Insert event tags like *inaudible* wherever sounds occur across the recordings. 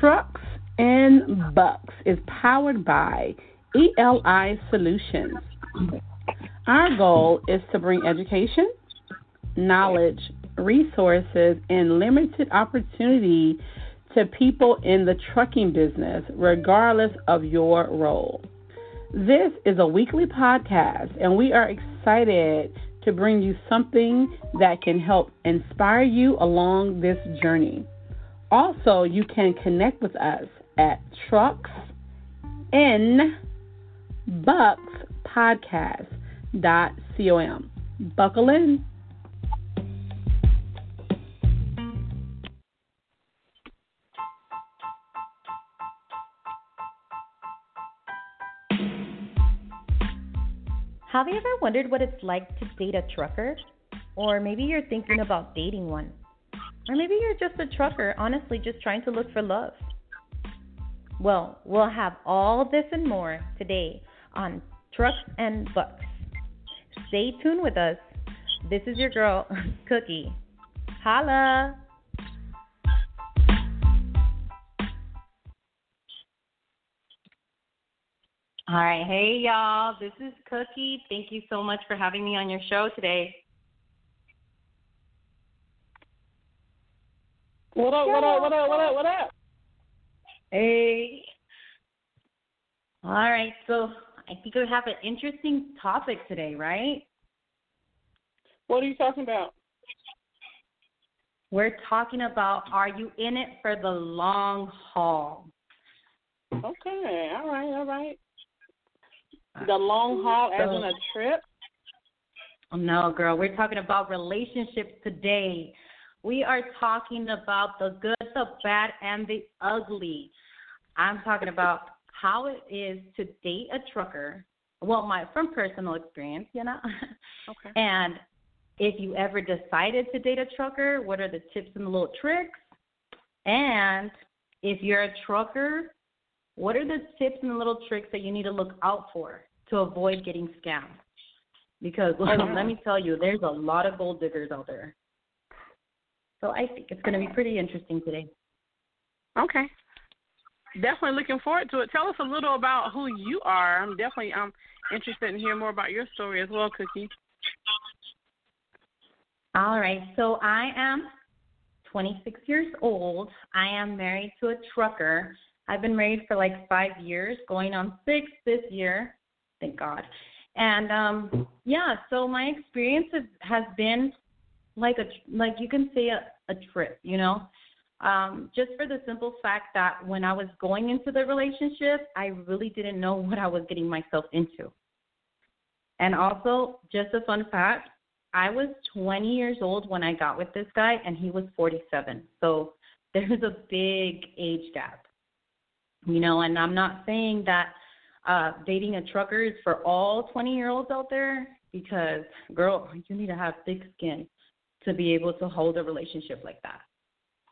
Trucks and Bucks is powered by ELI Solutions. Our goal is to bring education, knowledge, resources, and limited opportunity to people in the trucking business, regardless of your role. This is a weekly podcast, and we are excited to bring you something that can help inspire you along this journey. Also, you can connect with us at Trucks and Bucks Podcast.com. Buckle in. Have you ever wondered what it's like to date a trucker? Or maybe you're thinking about dating one. Or maybe you're just a trucker, honestly, just trying to look for love. Well, we'll have all this and more today on Trucks and Bucks. Stay tuned with us. This is your girl, *laughs* Cookie. Holla! All right. Hey, y'all. This is Cookie. Thank you so much for having me on your show today. What up, what up, what up, what up, what up? Hey. All right. So I think we have an interesting topic today, right? What are you talking about? We're talking about are you in it for the long haul? Okay. All right, all right. Uh, the long haul as in a trip? No, girl. We're talking about relationships today. We are talking about the good, the bad, and the ugly. I'm talking about how it is to date a trucker. Well, my from personal experience, you know. *laughs* Okay. And if you ever decided to date a trucker, what are the tips and the little tricks? And if you're a trucker, what are the tips and the little tricks that you need to look out for to avoid getting scammed? Because *laughs* let me uh-huh. tell you, there's a lot of gold diggers out there. So I think it's going to be pretty interesting today. Okay. Definitely looking forward to it. Tell us a little about who you are. I'm definitely um interested in hearing more about your story as well, Cookie. All right. So I am 26 years old. I am married to a trucker. I've been married for like five years, going on six this year. Thank God. And um yeah, so my experience has, has been like a like you can say a, a trip, you know. Um, just for the simple fact that when I was going into the relationship, I really didn't know what I was getting myself into. And also, just a fun fact, I was 20 years old when I got with this guy, and he was 47. So there's a big age gap, you know. And I'm not saying that uh, dating a trucker is for all 20 year olds out there, because girl, you need to have thick skin to be able to hold a relationship like that.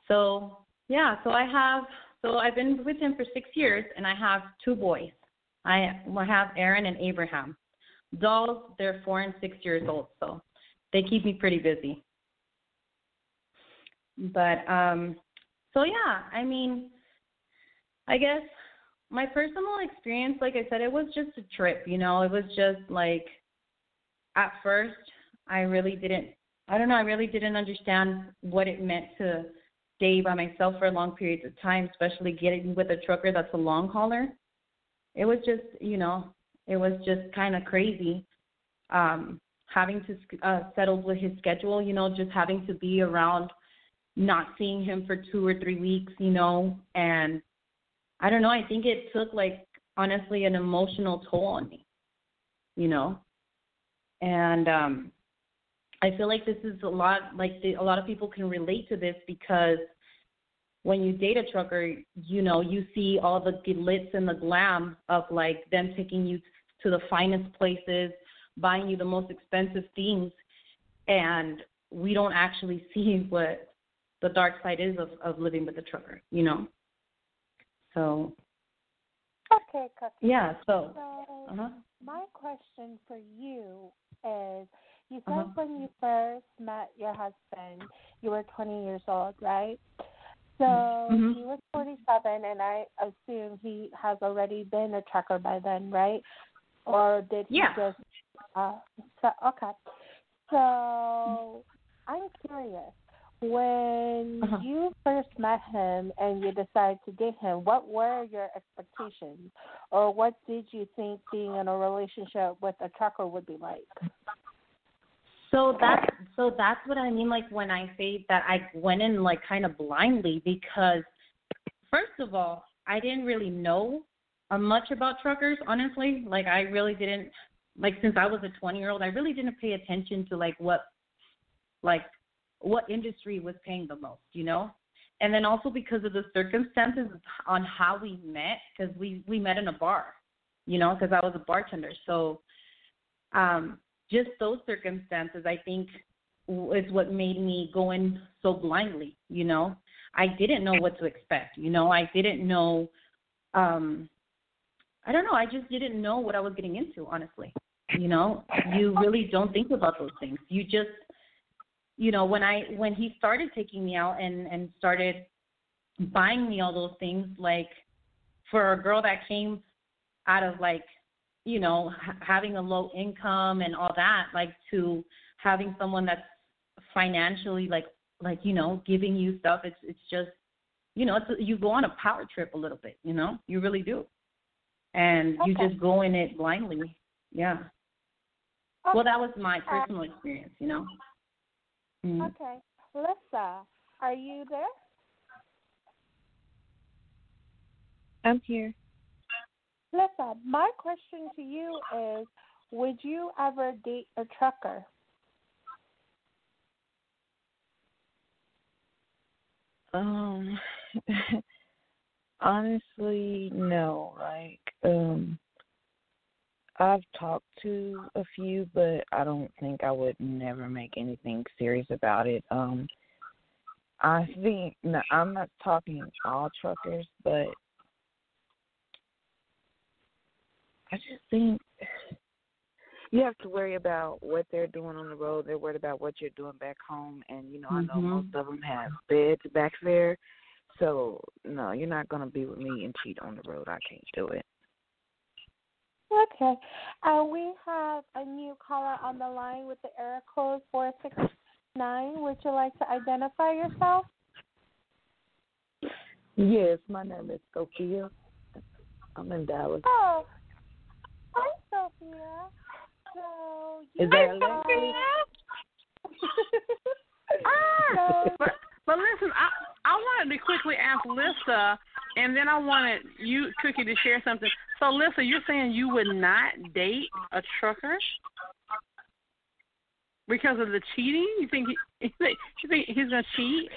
So yeah, so I have so I've been with him for six years, and I have two boys. I have Aaron and Abraham. Dolls, they're four and six years old, so they keep me pretty busy. But um, so yeah, I mean, I guess my personal experience, like I said, it was just a trip. You know, it was just like at first I really didn't. I don't know. I really didn't understand what it meant to stay by myself for long periods of time, especially getting with a trucker that's a long hauler. It was just, you know, it was just kind of crazy. Um, having to uh, settle with his schedule, you know, just having to be around, not seeing him for two or three weeks, you know, and I don't know. I think it took like honestly an emotional toll on me, you know, and um, I feel like this is a lot like the, a lot of people can relate to this because when you date a trucker, you know, you see all the glitz and the glam of like them taking you to the finest places, buying you the most expensive things, and we don't actually *laughs* see what the dark side is of, of living with a trucker, you know. So Okay, Cookie. yeah, so So uh-huh. my question for you is you said Uh-huh. when you first met your husband, you were 20 years old, right? So Mm-hmm. he was 47, and I assume he has already been a trucker by then, right? Or did he Yeah. just? Uh, so, okay. So I'm curious. When Uh-huh. you first met him and you decided to date him, what were your expectations, or what did you think being in a relationship with a trucker would be like? So that's so that's what I mean like when I say that I went in like kind of blindly because first of all, I didn't really know uh, much about truckers, honestly. Like I really didn't like since I was a 20-year-old, I really didn't pay attention to like what like what industry was paying the most, you know? And then also because of the circumstances on how we met cuz we we met in a bar, you know, cuz I was a bartender. So um just those circumstances i think is what made me go in so blindly you know? I didn't know what to expect you know? I didn't know um i don't know i just didn't know what i was getting into honestly you know? You really don't think about those things. You just you know when i when he started taking me out and and started buying me all those things like for a girl that came out of like you know ha- having a low income and all that like to having someone that's financially like like you know giving you stuff it's it's just you know it's a, you go on a power trip a little bit you know you really do and you just go in it blindly yeah Okay. well that was my personal experience you know mm. Okay. Lissa, are you there? I'm here. Lissa, my question to you is would you ever date a trucker? Um, *laughs* honestly, no. Like, um, I've talked to a few, but I don't think I would never make anything serious about it. Um, I think no, I'm not talking all truckers, but I just think *sighs* you have to worry about what they're doing on the road. They're worried about what you're doing back home, and you know I know Mhm. most of them have beds back there. So no, you're not gonna be with me and cheat on the road. I can't do it. Okay. Uh, we have a new caller on the line with the area code 469. Would you like to identify yourself? Yes, my name is Sophia. I'm in Dallas. Oh, hi, Sophia. So you Is there a are- link? *laughs* Ah, but but listen, I I wanted to quickly ask Lisa, and then I wanted you, Cookie, to share something. So, Lisa, you're saying you would not date a trucker because of the cheating? You think he, *laughs* you think he's gonna cheat?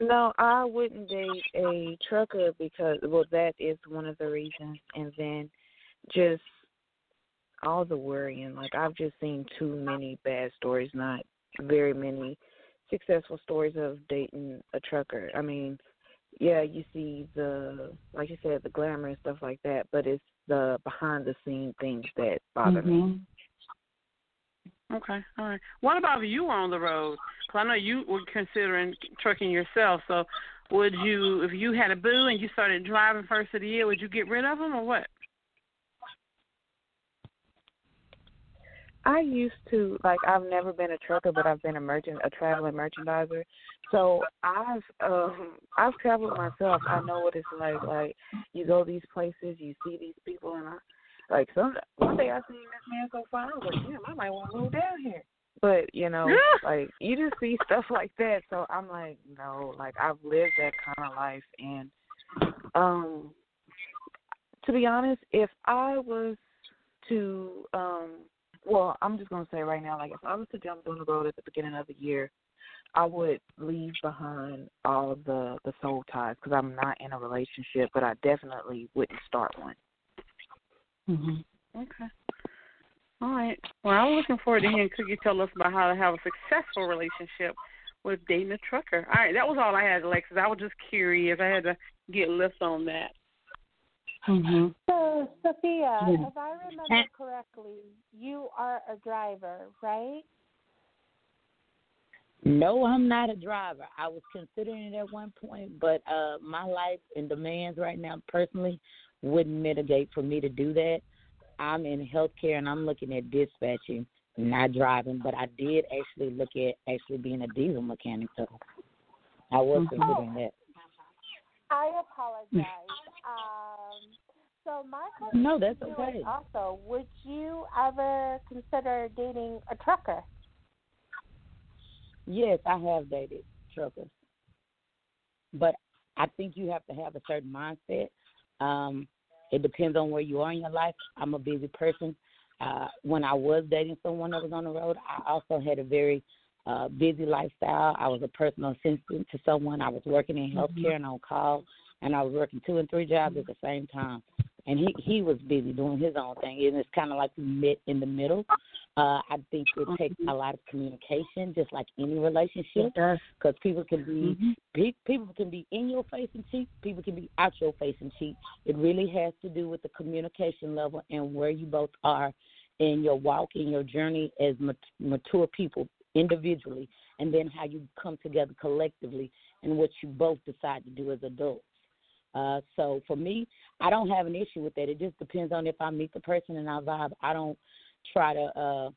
No, I wouldn't date a trucker because well, that is one of the reasons, and then just all the worrying. Like I've just seen too many bad stories, not very many successful stories of dating a trucker. I mean, yeah, you see the like you said, the glamour and stuff like that, but it's the behind the scene things that bother me. Mhm. Okay, all right. What about you on the road? 'Cause I know you were considering trucking yourself. So, would you, if you had a boo and you started driving first of the year, would you get rid of them or what? I used to like I've never been a trucker, but I've been a merchant, a traveling merchandiser. So I've um I've traveled myself. I know what it's like. Like you go these places, you see these people, and I like some one day I seen this man so fine. I was like, damn, I might want to move down here. But you know, *laughs* like you just see stuff like that. So I'm like, no, like I've lived that kind of life, and um, to be honest, if I was to um well, I'm just gonna say right now, like if I was to jump on the road at the beginning of the year, I would leave behind all the the soul ties because I'm not in a relationship, but I definitely wouldn't start one. Mhm. Okay. All right. Well, I'm looking forward to hearing Cookie tell us about how to have a successful relationship with dating a trucker. All right, that was all I had, Alexis. I was just curious. I had to get lists on that. Mhm. So, Sophia, Yeah. if I remember correctly, you are a driver, right? No, I'm not a driver. I was considering it at one point, but uh my life and demands right now personally wouldn't mitigate for me to do that. I'm in healthcare and I'm looking at dispatching, not driving, but I did actually look at actually being a diesel mechanic though. I was Mhm. considering that. I apologize. um, so my question No, that's okay. is also, would you ever consider dating a trucker? Yes, I have dated truckers, but I think you have to have a certain mindset. Um, it depends on where you are in your life. I'm a busy person. Uh, when I was dating someone that was on the road, I also had a very uh, busy lifestyle. I was a personal assistant to someone. I was working in healthcare and on call, and I was working two and three jobs at the same time. And he he was busy doing his own thing, and it's kind of like we met in the middle. Uh, I think it takes a lot of communication, just like any relationship, because people can be Mhm. people can be in your face and cheat. People can be out your face and cheat. It really has to do with the communication level and where you both are in your walk, in your journey as mat- mature people individually, and then how you come together collectively and what you both decide to do as adults. Uh, so for me, I don't have an issue with that. It just depends on if I meet the person and I vibe. I don't try to uh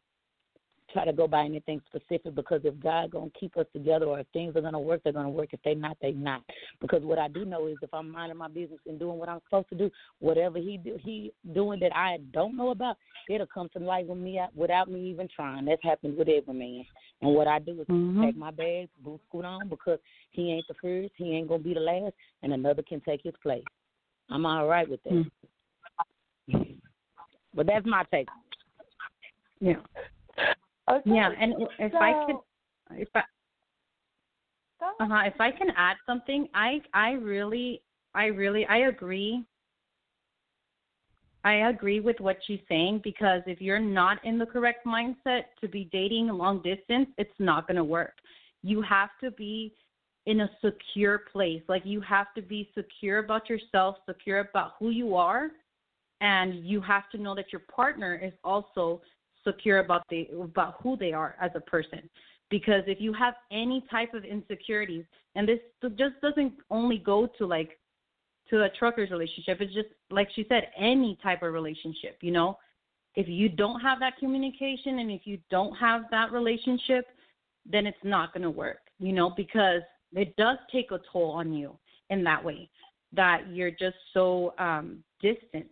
try to go by anything specific because if God gonna keep us together or if things are gonna work, they're gonna work. If they not, they not. Because what I do know is if I'm minding my business and doing what I'm supposed to do, whatever he do, he doing that I don't know about, it'll come to light with me without me even trying. That's happened with every man. And what I do is Mhm. take my bags, boot scoot on because he ain't the first, he ain't gonna be the last, and another can take his place. I'm all right with that. *laughs* But that's my take. Yeah. Okay. Yeah, and if, if I could, if I, uh-huh, if I can add something, I I really I really I agree. I agree with what she's saying because if you're not in the correct mindset to be dating long distance, it's not going to work. You have to be in a secure place. Like you have to be secure about yourself, secure about who you are, and you have to know that your partner is also secure about the about who they are as a person. Because if you have any type of insecurities and this just doesn't only go to like to a trucker's relationship it's just like she said any type of relationship you know? If you don't have that communication and if you don't have that relationship then it's not going to work you know? Because it does take a toll on you in that way that you're just so um distant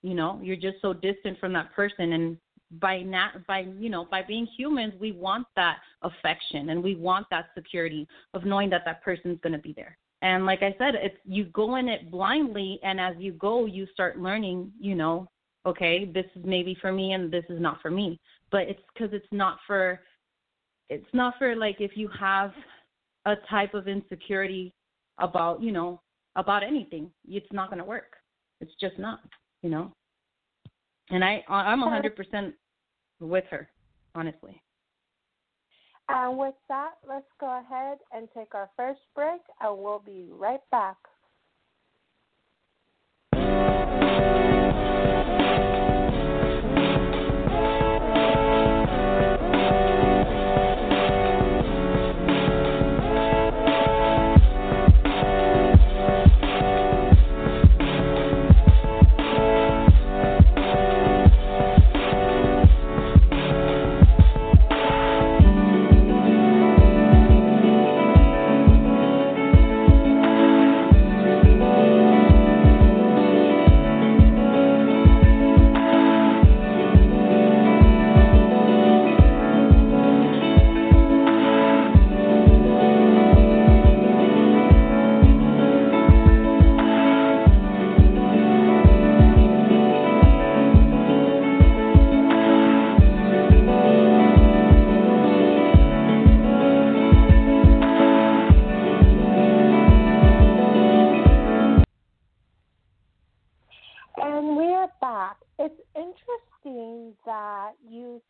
you know? You're just so distant from that person and by not by you know by being humans we want that affection and we want that security of knowing that that person's going to be there. And like i said it's you go in it blindly and as you go you start learning you know okay this is maybe for me and this is not for me. But it's because it's not for it's not for like if you have a type of insecurity about you know about anything it's not going to work. It's just not you know? And i i'm a hundred percent with her honestly And with that, let's go ahead and take our first break, and we'll be right back.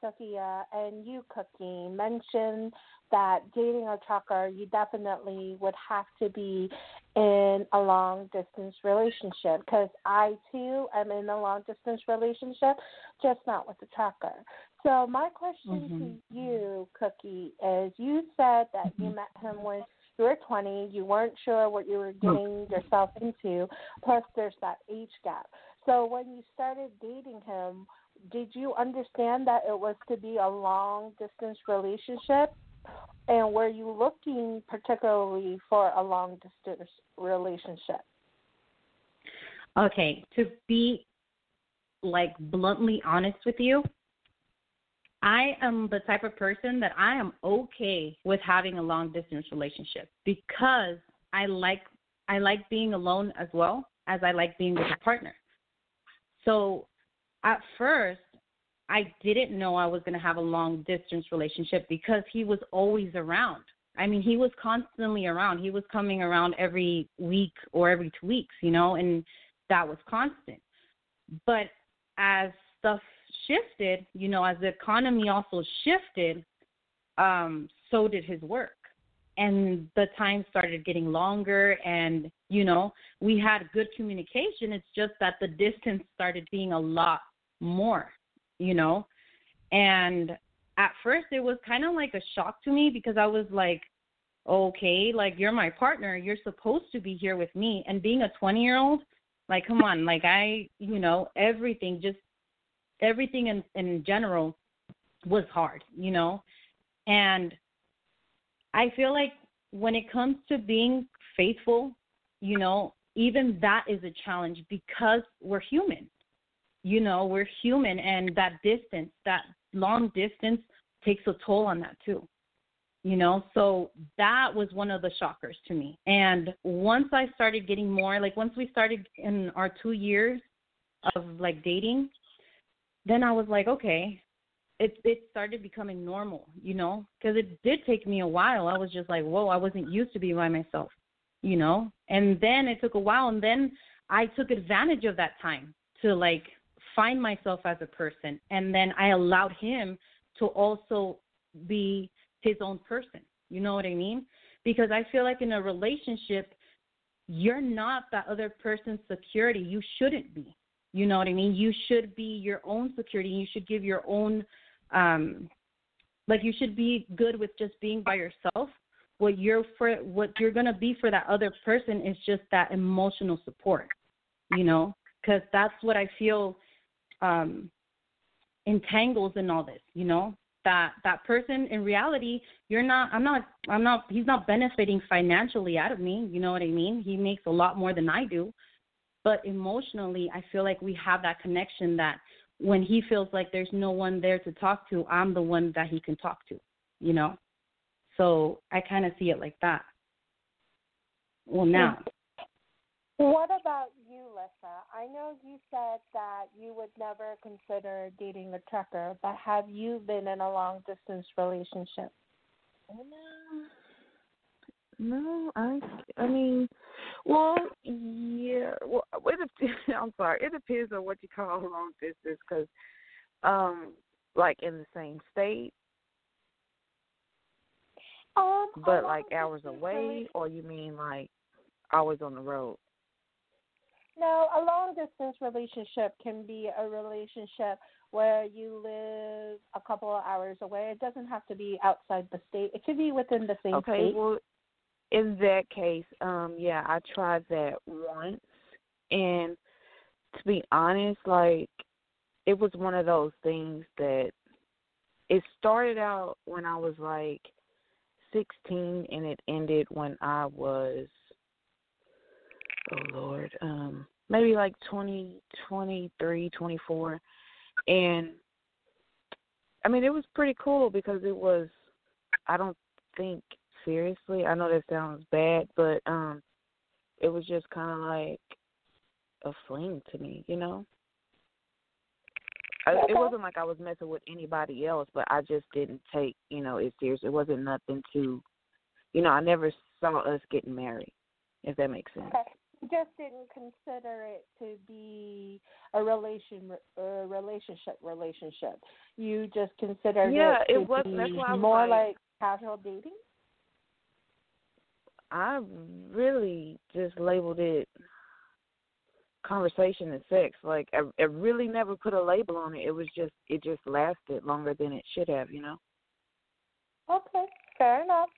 Sophia, and you, Cookie, mentioned that dating a trucker, you definitely would have to be in a long distance relationship because I too am in a long distance relationship, just not with a trucker. So my question mm-hmm. to you, Cookie, is you said that mm-hmm. you met him when you were 20, you weren't sure what you were getting yourself into, plus there's that age gap. So when you started dating him, did you understand that it was to be a long distance relationship? And were you looking particularly for a long distance relationship? Okay, to be like bluntly honest with you, I am the type of person that I am okay with having a long distance relationship because I like I like being alone as well as I like being with a partner. So at first I didn't know I was going to have a long distance relationship because he was always around. I mean, he was constantly around. He was coming around every week or every two weeks, you know, and that was constant. But as stuff shifted, you know, as the economy also shifted, um, so did his work. And the time started getting longer, and, you know, we had good communication. It's just that the distance started being a lot more, you know. And at first, it was kind of like a shock to me because I was like, okay, like, you're my partner. You're supposed to be here with me. And being a 20 year old, like, come on, like, I, you know, everything just everything in in general was hard, you know. And I feel like when it comes to being faithful, you know, even that is a challenge because we're human. You know, we're human and that distance, that long distance takes a toll on that too. You know, so that was one of the shockers to me. And once I started getting more, like once we started in our 2 years of like dating, then I was like, okay, it it started becoming normal, you know, because it did take me a while. I was just like, whoa, I wasn't used to being by myself, you know, and then it took a while, and then I took advantage of that time to like find myself as a person, and then I allowed him to also be his own person. You know what I mean? Because I feel like in a relationship, you're not that other person's security. You shouldn't be. You know what I mean? You should be your own security. You should give your own, um, like you should be good with just being by yourself. What you're for, what you're gonna be for that other person is just that emotional support. You know, because that's what I feel um, entangles in all this. You know, that that person in reality you're not i'm not i'm not he's not benefiting financially out of me you know what i mean? He makes a lot more than i do. But emotionally i feel like we have that connection that when he feels like there's no one there to talk to i'm the one that he can talk to you know? So i kind of see it like that. Well now what about you Lisa? i know you said that you would never consider dating a trucker but have you been in a long distance relationship no, No, I I mean, well, yeah. Well, it, *laughs* I'm sorry. It depends on what you call long distance, because, um, like in the same state, um, but like hours away, or you mean like hours on the road? No, a long distance relationship can be a relationship where you live a couple of hours away. It doesn't have to be outside the state. It could be within the same okay, state. well, in that case, um, yeah, I tried that once, and to be honest, like it was one of those things that it started out when I was like 16 and it ended when I was oh lord um maybe like 20 23 24 and I mean it was pretty cool because it was I don't think seriously. I know that sounds bad, but um it was just kind of like a fling to me, you know. I, it wasn't like I was messing with anybody else, but I just didn't take, you know, it serious. It wasn't nothing to, you know, I never saw us getting married, if that makes sense. Okay. Just didn't consider it to be a relation, a relationship, relationship. You just considered yeah, it, it was. be That's was more like, like casual dating? I really just labeled it conversation and sex. Like I, I really never put a label on it. It was just it just lasted longer than it should have, you know. Okay, fair enough.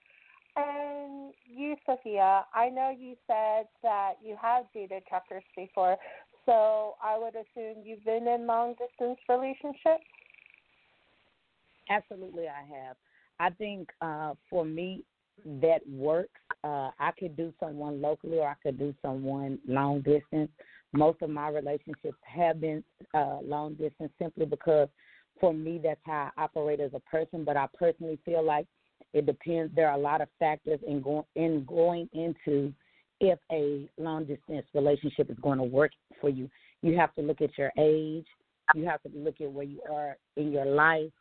And you, Sophia, I know you said that you have dated truckers before, so I would assume you've been in long distance relationships. Absolutely, I have. I think uh, for me, that works. Uh, I could do someone locally or I could do someone long distance. Most of my relationships have been uh, long distance simply because for me that's how I operate as a person. But I personally feel like it depends. There are a lot of factors in going in going into if a long distance relationship is going to work for you. You have to look at your age. You have to look at where you are in your life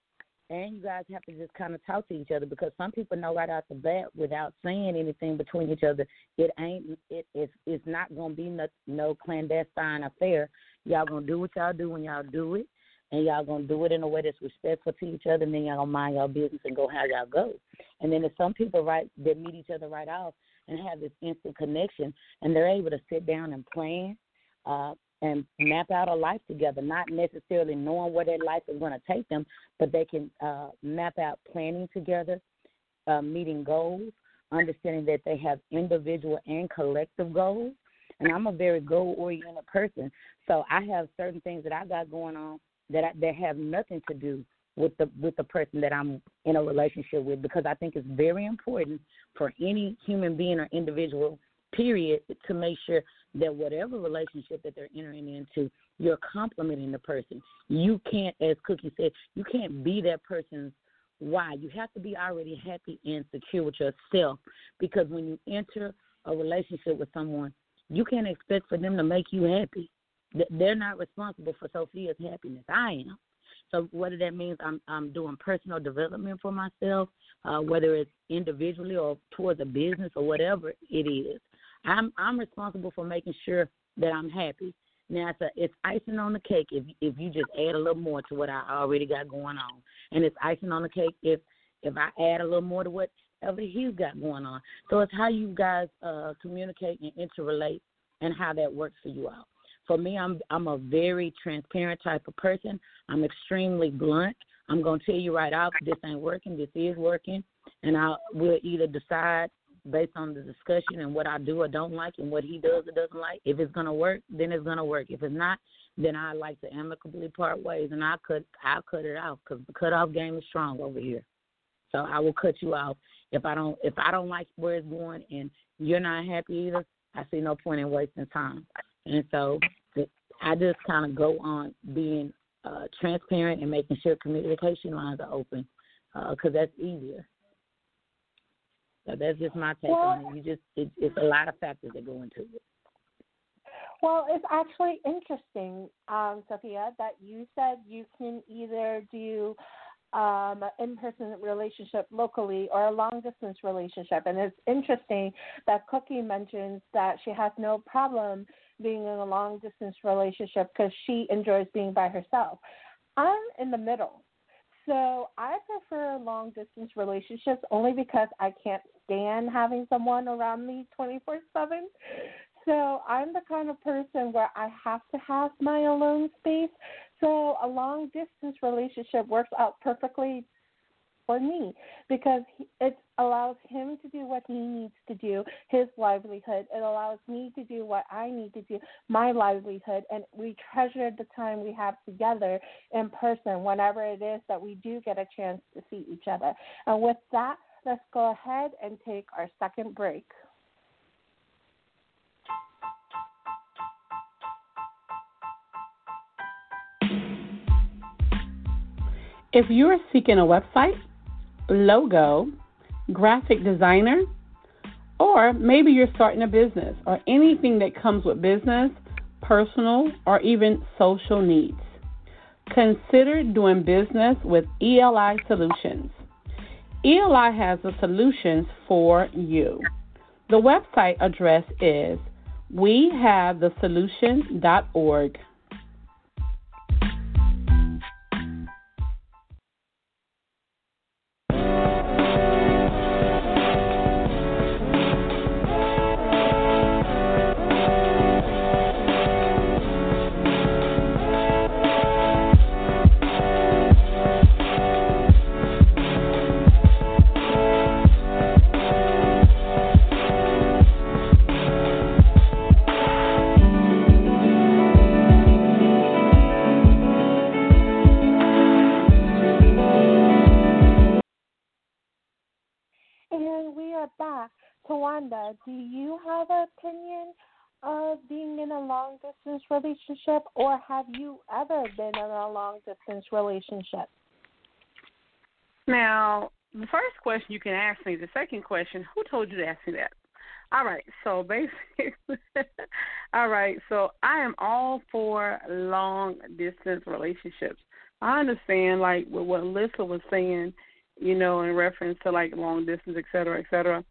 and you guys have to just kind of talk to each other because some people know right out the bat without saying anything between each other it ain't it it's it's not gonna be no, no clandestine affair y'all gonna do what y'all do when y'all do it and y'all gonna do it in a way that's respectful to each other and then y'all gonna mind your business and go how y'all go and then there's some people right that meet each other right off and have this instant connection and they're able to sit down and plan uh and map out a life together, not necessarily knowing where their life is going to take them, but they can uh, map out planning together, uh, meeting goals, understanding that they have individual and collective goals. And I'm a very goal oriented person, so I have certain things that I got going on that I, that have nothing to do with the with the person that I'm in a relationship with because I think it's very important for any human being or individual period to make sure that whatever relationship that they're entering into, you're complimenting the person. You can't, as Cookie said, you can't be that person's why. You have to be already happy and secure with yourself because when you enter a relationship with someone, you can't expect for them to make you happy. They're not responsible for Sophia's happiness. I am. So whether that means I'm I'm doing personal development for myself, uh, whether it's individually or towards a business or whatever it is, I'm I'm responsible for making sure that I'm happy. Now it's a, it's icing on the cake if if you just add a little more to what I already got going on, and it's icing on the cake if if I add a little more to whatever he's got going on. So it's how you guys uh, communicate and interrelate, and how that works for you all. For me, I'm I'm a very transparent type of person. I'm extremely blunt. I'm gonna tell you right off, this ain't working. This is working, and I will either decide based on the discussion and what I do or don't like and what he does or doesn't like. If it's gonna work, then it's gonna work. If it's not, then I like to amicably part ways and I cut I'll cut it off because the cut off game is strong over here. So I will cut you off if I don't if I don't like where it's going and you're not happy either. I see no point in wasting time. And so I just kind of go on being uh, transparent and making sure communication lines are open because uh, that's easier. So that's just my take well, on it. You just it, it's a lot of factors that go into it. Well, it's actually interesting, um, Sophia, that you said you can either do um, an in-person relationship locally or a long-distance relationship, and it's interesting that Cookie mentions that she has no problem being in a long-distance relationship because she enjoys being by herself. I'm in the middle. So I prefer long distance relationships only because I can't stand having someone around me 24 7. So I'm the kind of person where I have to have my alone space. So a long distance relationship works out perfectly for me because it allows him to do what he needs to do, his livelihood. It allows me to do what I need to do, my livelihood. And we treasure the time we have together in person whenever it is that we do get a chance to see each other. And with that, let's go ahead and take our second break. If you're seeking a website, logo, graphic designer, or maybe you're starting a business or anything that comes with business, personal, or even social needs. Consider doing business with ELI Solutions. ELI has the solutions for you. The website address is wehavethesolutions.org. And Tawanda, do you have an opinion of being in a long distance relationship, or have you ever been in a long distance relationship? Now, the first question you can ask me. The second question, who told you to ask me that? All right, so *laughs* basically, all right, so I am all for long distance relationships. I understand, like, what Lisa was saying, you know, in reference to like long distance, et cetera, et cetera.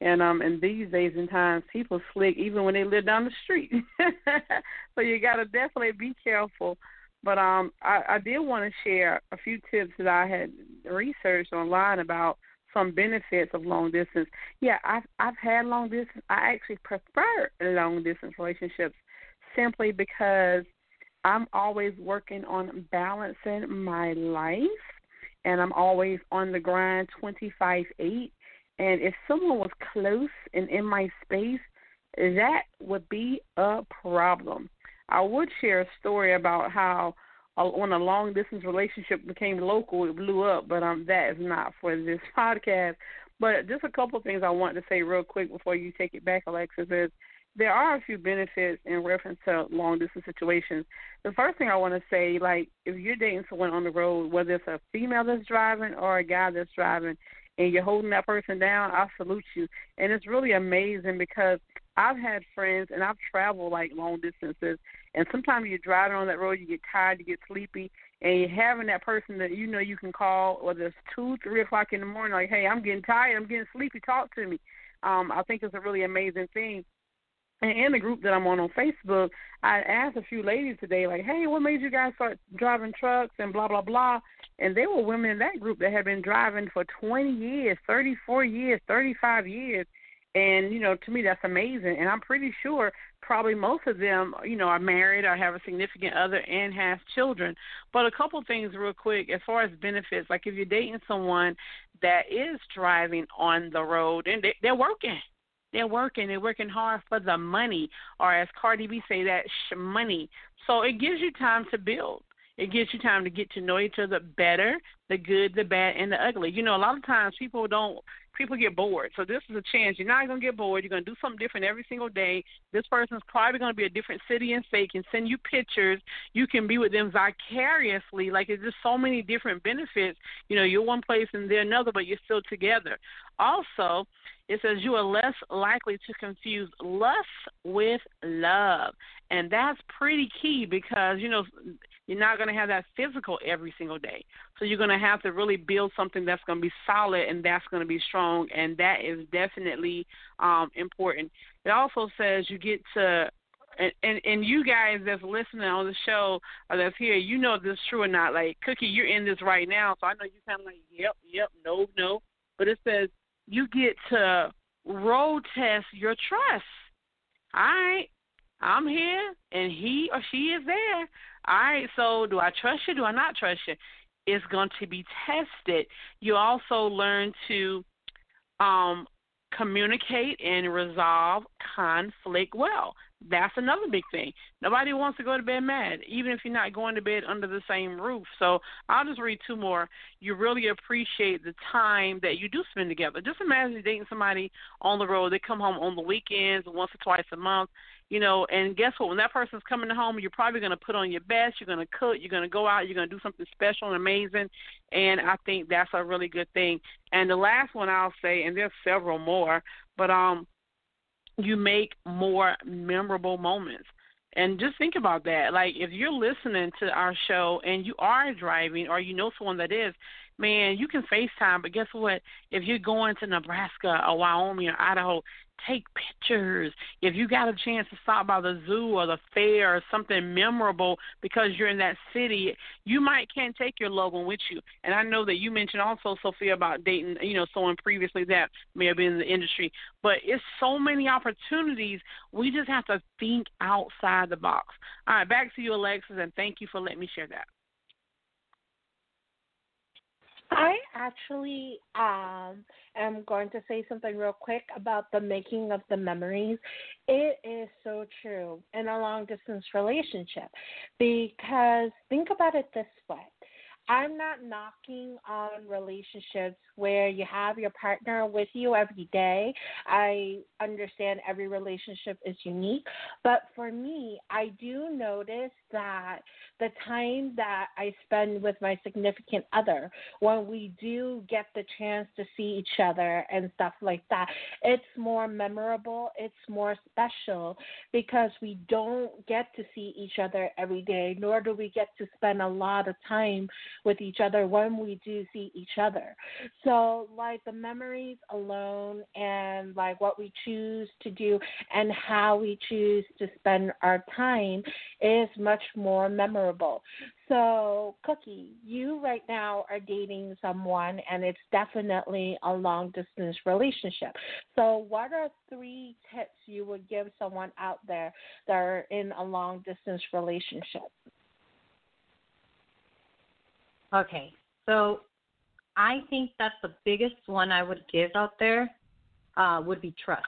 And um, in these days and times, people slick even when they live down the street. *laughs* so you got to definitely be careful. But um, I, I did want to share a few tips that I had researched online about some benefits of long distance. Yeah, I've I've had long distance. I actually prefer long distance relationships simply because I'm always working on balancing my life and I'm always on the grind 25 8 and if someone was close and in my space, that would be a problem. I would share a story about how uh, when a long distance relationship became local, it blew up, but um, that is not for this *laughs* podcast. But just a couple of things I want to say real quick before you take it back, Alexis, is there are a few benefits in reference to long distance situations. The first thing I want to say, like if you're dating someone on the road, whether it's a female that's driving or a guy that's driving, and you're holding that person down, I salute you. And it's really amazing because I've had friends and I've traveled like long distances, and sometimes you're driving on that road, you get tired, you get sleepy, and you're having that person that you know you can call, whether it's two, three o'clock in the morning, like, hey, I'm getting tired, I'm getting sleepy, talk to me. Um, I think it's a really amazing thing. And in the group that I'm on on Facebook, I asked a few ladies today, like, hey, what made you guys start driving trucks and blah blah blah? And there were women in that group that had been driving for 20 years, 34 years, 35 years. And, you know, to me, that's amazing. And I'm pretty sure probably most of them, you know, are married or have a significant other and have children. But a couple things real quick as far as benefits, like if you're dating someone that is driving on the road and they, they're working, they're working, they're working hard for the money, or as Cardi B say that sh- money. So it gives you time to build. It gives you time to get to know each other better, the good, the bad, and the ugly. You know, a lot of times people don't people get bored. So this is a chance. You're not gonna get bored. You're gonna do something different every single day. This person's probably gonna be a different city and state. Can send you pictures. You can be with them vicariously. Like it's just so many different benefits. You know, you're one place and they're another, but you're still together. Also, it says you are less likely to confuse lust with love. And that's pretty key because, you know, you're not going to have that physical every single day. So you're going to have to really build something that's going to be solid and that's going to be strong. And that is definitely um, important. It also says you get to and, and and you guys that's listening on the show or that's here, you know if this is true or not. Like Cookie, you're in this right now, so I know you kind of like, yep, yep, no, no. But it says you get to road test your trust. All right, I'm here and he or she is there. All right, so do I trust you? Do I not trust you? It's going to be tested. You also learn to um, communicate and resolve conflict well. That's another big thing. Nobody wants to go to bed mad, even if you're not going to bed under the same roof. So I'll just read two more. You really appreciate the time that you do spend together. Just imagine dating somebody on the road. They come home on the weekends, once or twice a month you know, and guess what? When that person's coming home, you're probably going to put on your best. You're going to cook. You're going to go out. You're going to do something special and amazing. And I think that's a really good thing. And the last one I'll say, and there's several more, but um, you make more memorable moments. And just think about that. Like if you're listening to our show and you are driving or you know someone that is, man, you can FaceTime, but guess what? If you're going to Nebraska or Wyoming or Idaho, take pictures. If you got a chance to stop by the zoo or the fair or something memorable because you're in that city, you might can't take your loved one with you. And I know that you mentioned also, Sophia, about dating, you know, someone previously that may have been in the industry. But it's so many opportunities. We just have to think outside the box. All right, back to you, Alexis, and thank you for letting me share that. I actually um, am going to say something real quick about the making of the memories. It is so true in a long distance relationship because think about it this way I'm not knocking on relationships where you have your partner with you every day. I understand every relationship is unique, but for me, I do notice that the time that I spend with my significant other, when we do get the chance to see each other and stuff like that, it's more memorable, it's more special because we don't get to see each other every day, nor do we get to spend a lot of time with each other when we do see each other. So, like the memories alone and like what we choose to do and how we choose to spend our time is much more memorable. So, Cookie, you right now are dating someone and it's definitely a long distance relationship. So, what are three tips you would give someone out there that are in a long distance relationship? Okay. So, I think that the biggest one I would give out there uh, would be trust.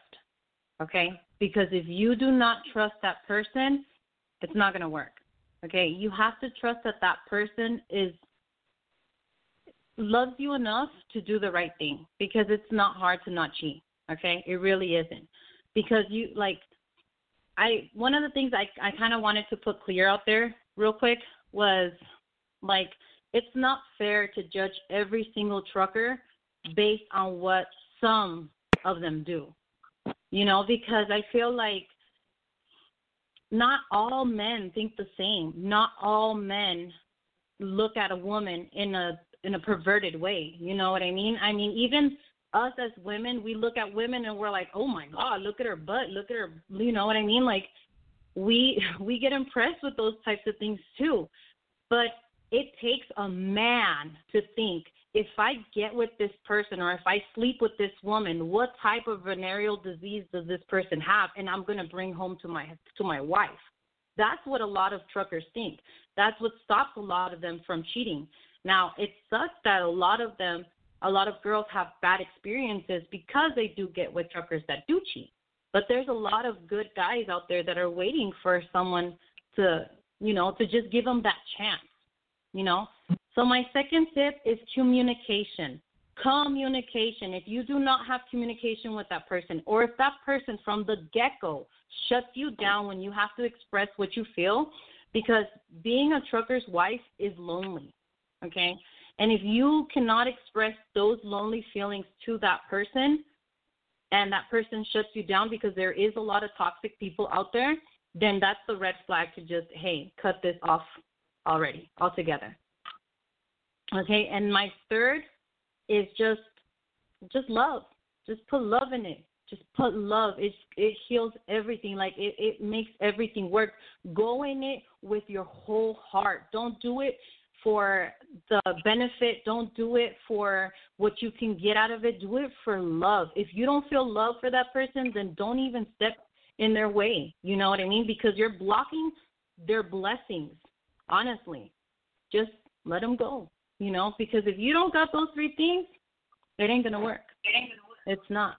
Okay? Because if you do not trust that person, it's not going to work. Okay? You have to trust that that person is loves you enough to do the right thing because it's not hard to not cheat. Okay? It really isn't. Because you like I one of the things I I kind of wanted to put clear out there real quick was like it's not fair to judge every single trucker based on what some of them do. You know, because I feel like not all men think the same. Not all men look at a woman in a in a perverted way. You know what I mean? I mean, even us as women, we look at women and we're like, "Oh my god, look at her butt, look at her." You know what I mean? Like we *laughs* we get impressed with those types of things too. But it takes a man to think if I get with this person or if I sleep with this woman, what type of venereal disease does this person have and I'm going to bring home to my to my wife. That's what a lot of truckers think. That's what stops a lot of them from cheating. Now, it sucks that a lot of them a lot of girls have bad experiences because they do get with truckers that do cheat. But there's a lot of good guys out there that are waiting for someone to, you know, to just give them that chance you know. So my second tip is communication. Communication. If you do not have communication with that person, or if that person from the get go shuts you down when you have to express what you feel, because being a trucker's wife is lonely, okay? And if you cannot express those lonely feelings to that person, and that person shuts you down because there is a lot of toxic people out there, then that's the red flag to just, hey, cut this off already altogether. Okay, and my third is just just love. Just put love in it. Just put love. It it heals everything. Like it, it makes everything work. Go in it with your whole heart. Don't do it for the benefit. Don't do it for what you can get out of it. Do it for love. If you don't feel love for that person, then don't even step in their way. You know what I mean? Because you're blocking their blessings honestly. Just let them go, you know, because if you don't got those three things, it ain't gonna work. It ain't gonna work. It's not.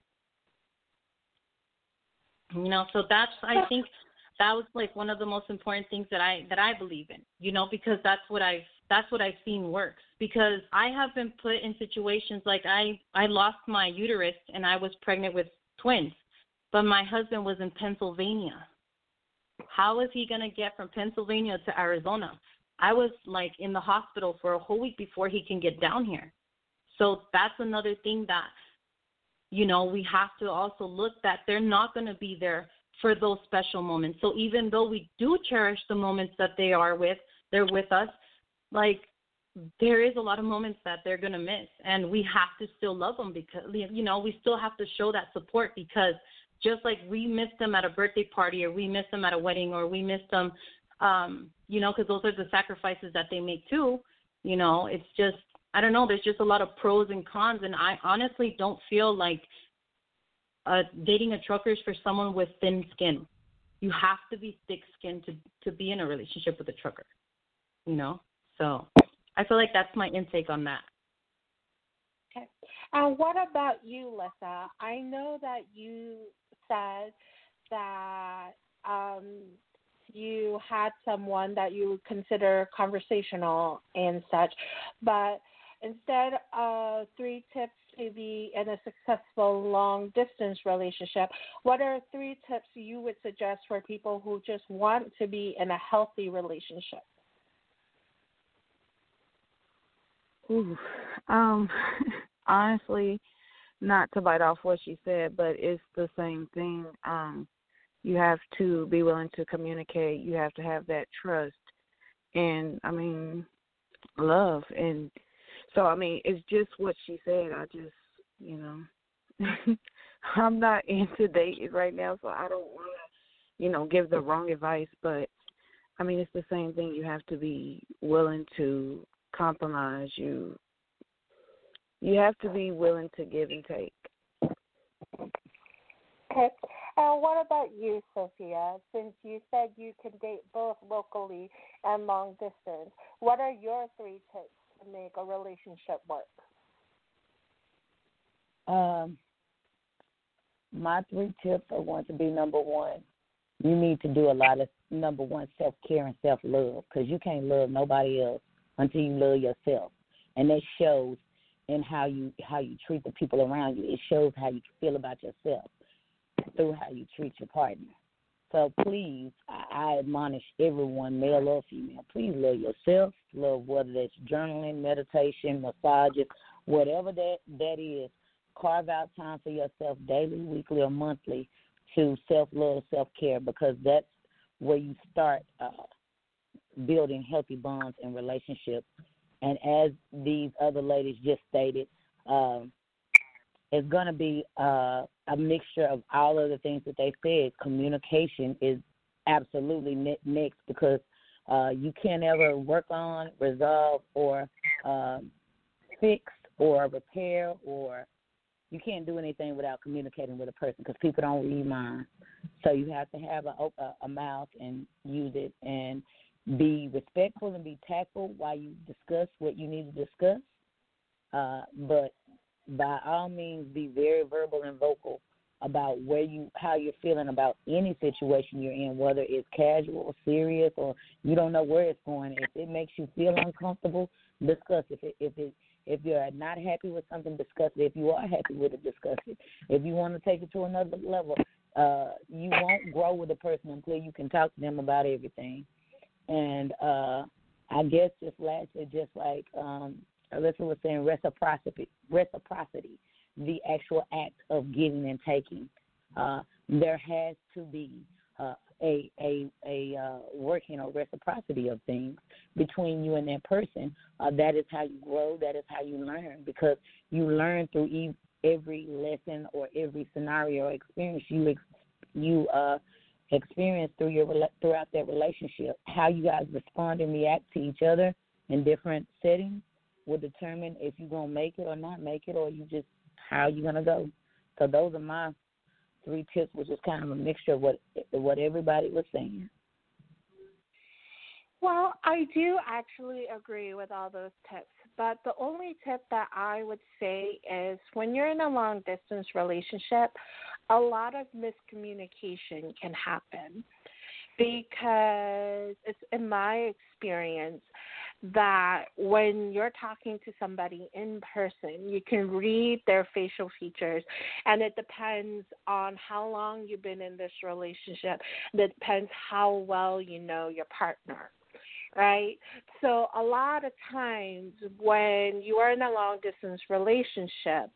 You know, so that's I think that was like one of the most important things that I that I believe in, you know, because that's what I've that's what I've seen works. Because I have been put in situations like I I lost my uterus and I was pregnant with twins, but my husband was in Pennsylvania how is he going to get from Pennsylvania to Arizona? I was like in the hospital for a whole week before he can get down here. So that's another thing that you know, we have to also look that they're not going to be there for those special moments. So even though we do cherish the moments that they are with, they're with us, like there is a lot of moments that they're going to miss and we have to still love them because you know, we still have to show that support because just like we miss them at a birthday party or we miss them at a wedding or we miss them um you know because those are the sacrifices that they make too you know? It's just i don't know there's just a lot of pros and cons and i honestly don't feel like uh dating a trucker is for someone with thin skin. You have to be thick skinned to to be in a relationship with a trucker you know? So i feel like that's my intake on that Okay. And what about you, Lissa? I know that you said that um, you had someone that you would consider conversational and such, but instead of three tips to be in a successful long distance relationship, what are three tips you would suggest for people who just want to be in a healthy relationship? Um, *laughs* honestly, not to bite off what she said, but it's the same thing. Um, you have to be willing to communicate. You have to have that trust, and I mean, love. And so, I mean, it's just what she said. I just, you know, *laughs* I'm not into dating right now, so I don't want to, you know, give the wrong advice. But I mean, it's the same thing. You have to be willing to compromise. You you have to be willing to give and take. Okay. And what about you, Sophia? Since you said you can date both locally and long distance, what are your three tips to make a relationship work? Um, my three tips are going to be number one, you need to do a lot of number one self care and self love because you can't love nobody else until you love yourself, and that shows in how you how you treat the people around you. It shows how you feel about yourself through how you treat your partner. So please, I, I admonish everyone, male or female, please love yourself. Love whether that's journaling, meditation, massages, whatever that that is. Carve out time for yourself daily, weekly, or monthly to self love, self care, because that's where you start uh, building healthy bonds and relationships. And as these other ladies just stated, um, it's going to be uh, a mixture of all of the things that they said. Communication is absolutely next because uh, you can't ever work on, resolve, or um, fix, or repair, or you can't do anything without communicating with a person because people don't read minds. So you have to have a, a, a mouth and use it and be respectful and be tactful while you discuss what you need to discuss. Uh, but by all means, be very verbal and vocal about where you how you're feeling about any situation you're in, whether it's casual or serious or you don't know where it's going. If it makes you feel uncomfortable, discuss. If it if it if you're not happy with something, discuss it. If you are happy with it, discuss it. If you want to take it to another level, uh, you won't grow with a person until you can talk to them about everything. And uh, I guess just lastly, just like um, Alyssa was saying, reciprocity, reciprocity, the actual act of giving and taking. Uh, there has to be uh, a a a uh, working or reciprocity of things between you and that person. Uh, that is how you grow. That is how you learn because you learn through e- every lesson or every scenario or experience you ex- you uh, experience through your throughout that relationship. How you guys respond and react to each other in different settings will determine if you're gonna make it or not make it, or you just how you're gonna go. So those are my three tips, which is kind of a mixture of what what everybody was saying. Well, I do actually agree with all those tips, but the only tip that I would say is when you're in a long distance relationship, a lot of miscommunication can happen because it's in my experience that when you're talking to somebody in person, you can read their facial features, and it depends on how long you've been in this relationship. It depends how well you know your partner. Right? So, a lot of times when you are in a long distance relationship,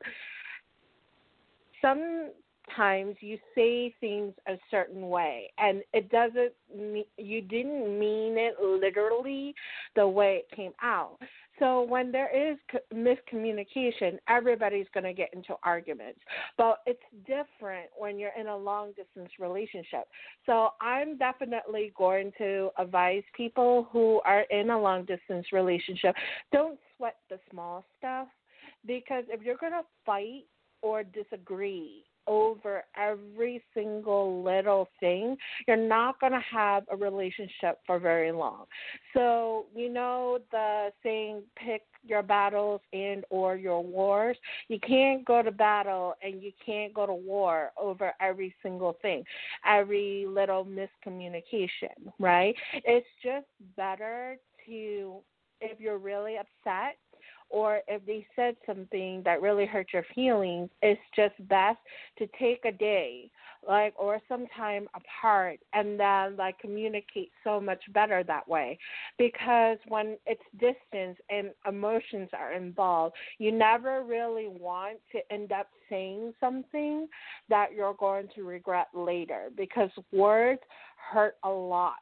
some times you say things a certain way and it doesn't mean you didn't mean it literally the way it came out. So when there is miscommunication everybody's going to get into arguments. But it's different when you're in a long distance relationship. So i'm definitely going to advise people who are in a long distance relationship don't sweat the small stuff because if you're going to fight or disagree over every single little thing, you're not going to have a relationship for very long. So, you know the saying pick your battles and or your wars. You can't go to battle and you can't go to war over every single thing, every little miscommunication, right? It's just better to if you're really upset or if they said something that really hurt your feelings, it's just best to take a day, like or some time apart and then like communicate so much better that way. Because when it's distance and emotions are involved, you never really want to end up saying something that you're going to regret later because words hurt a lot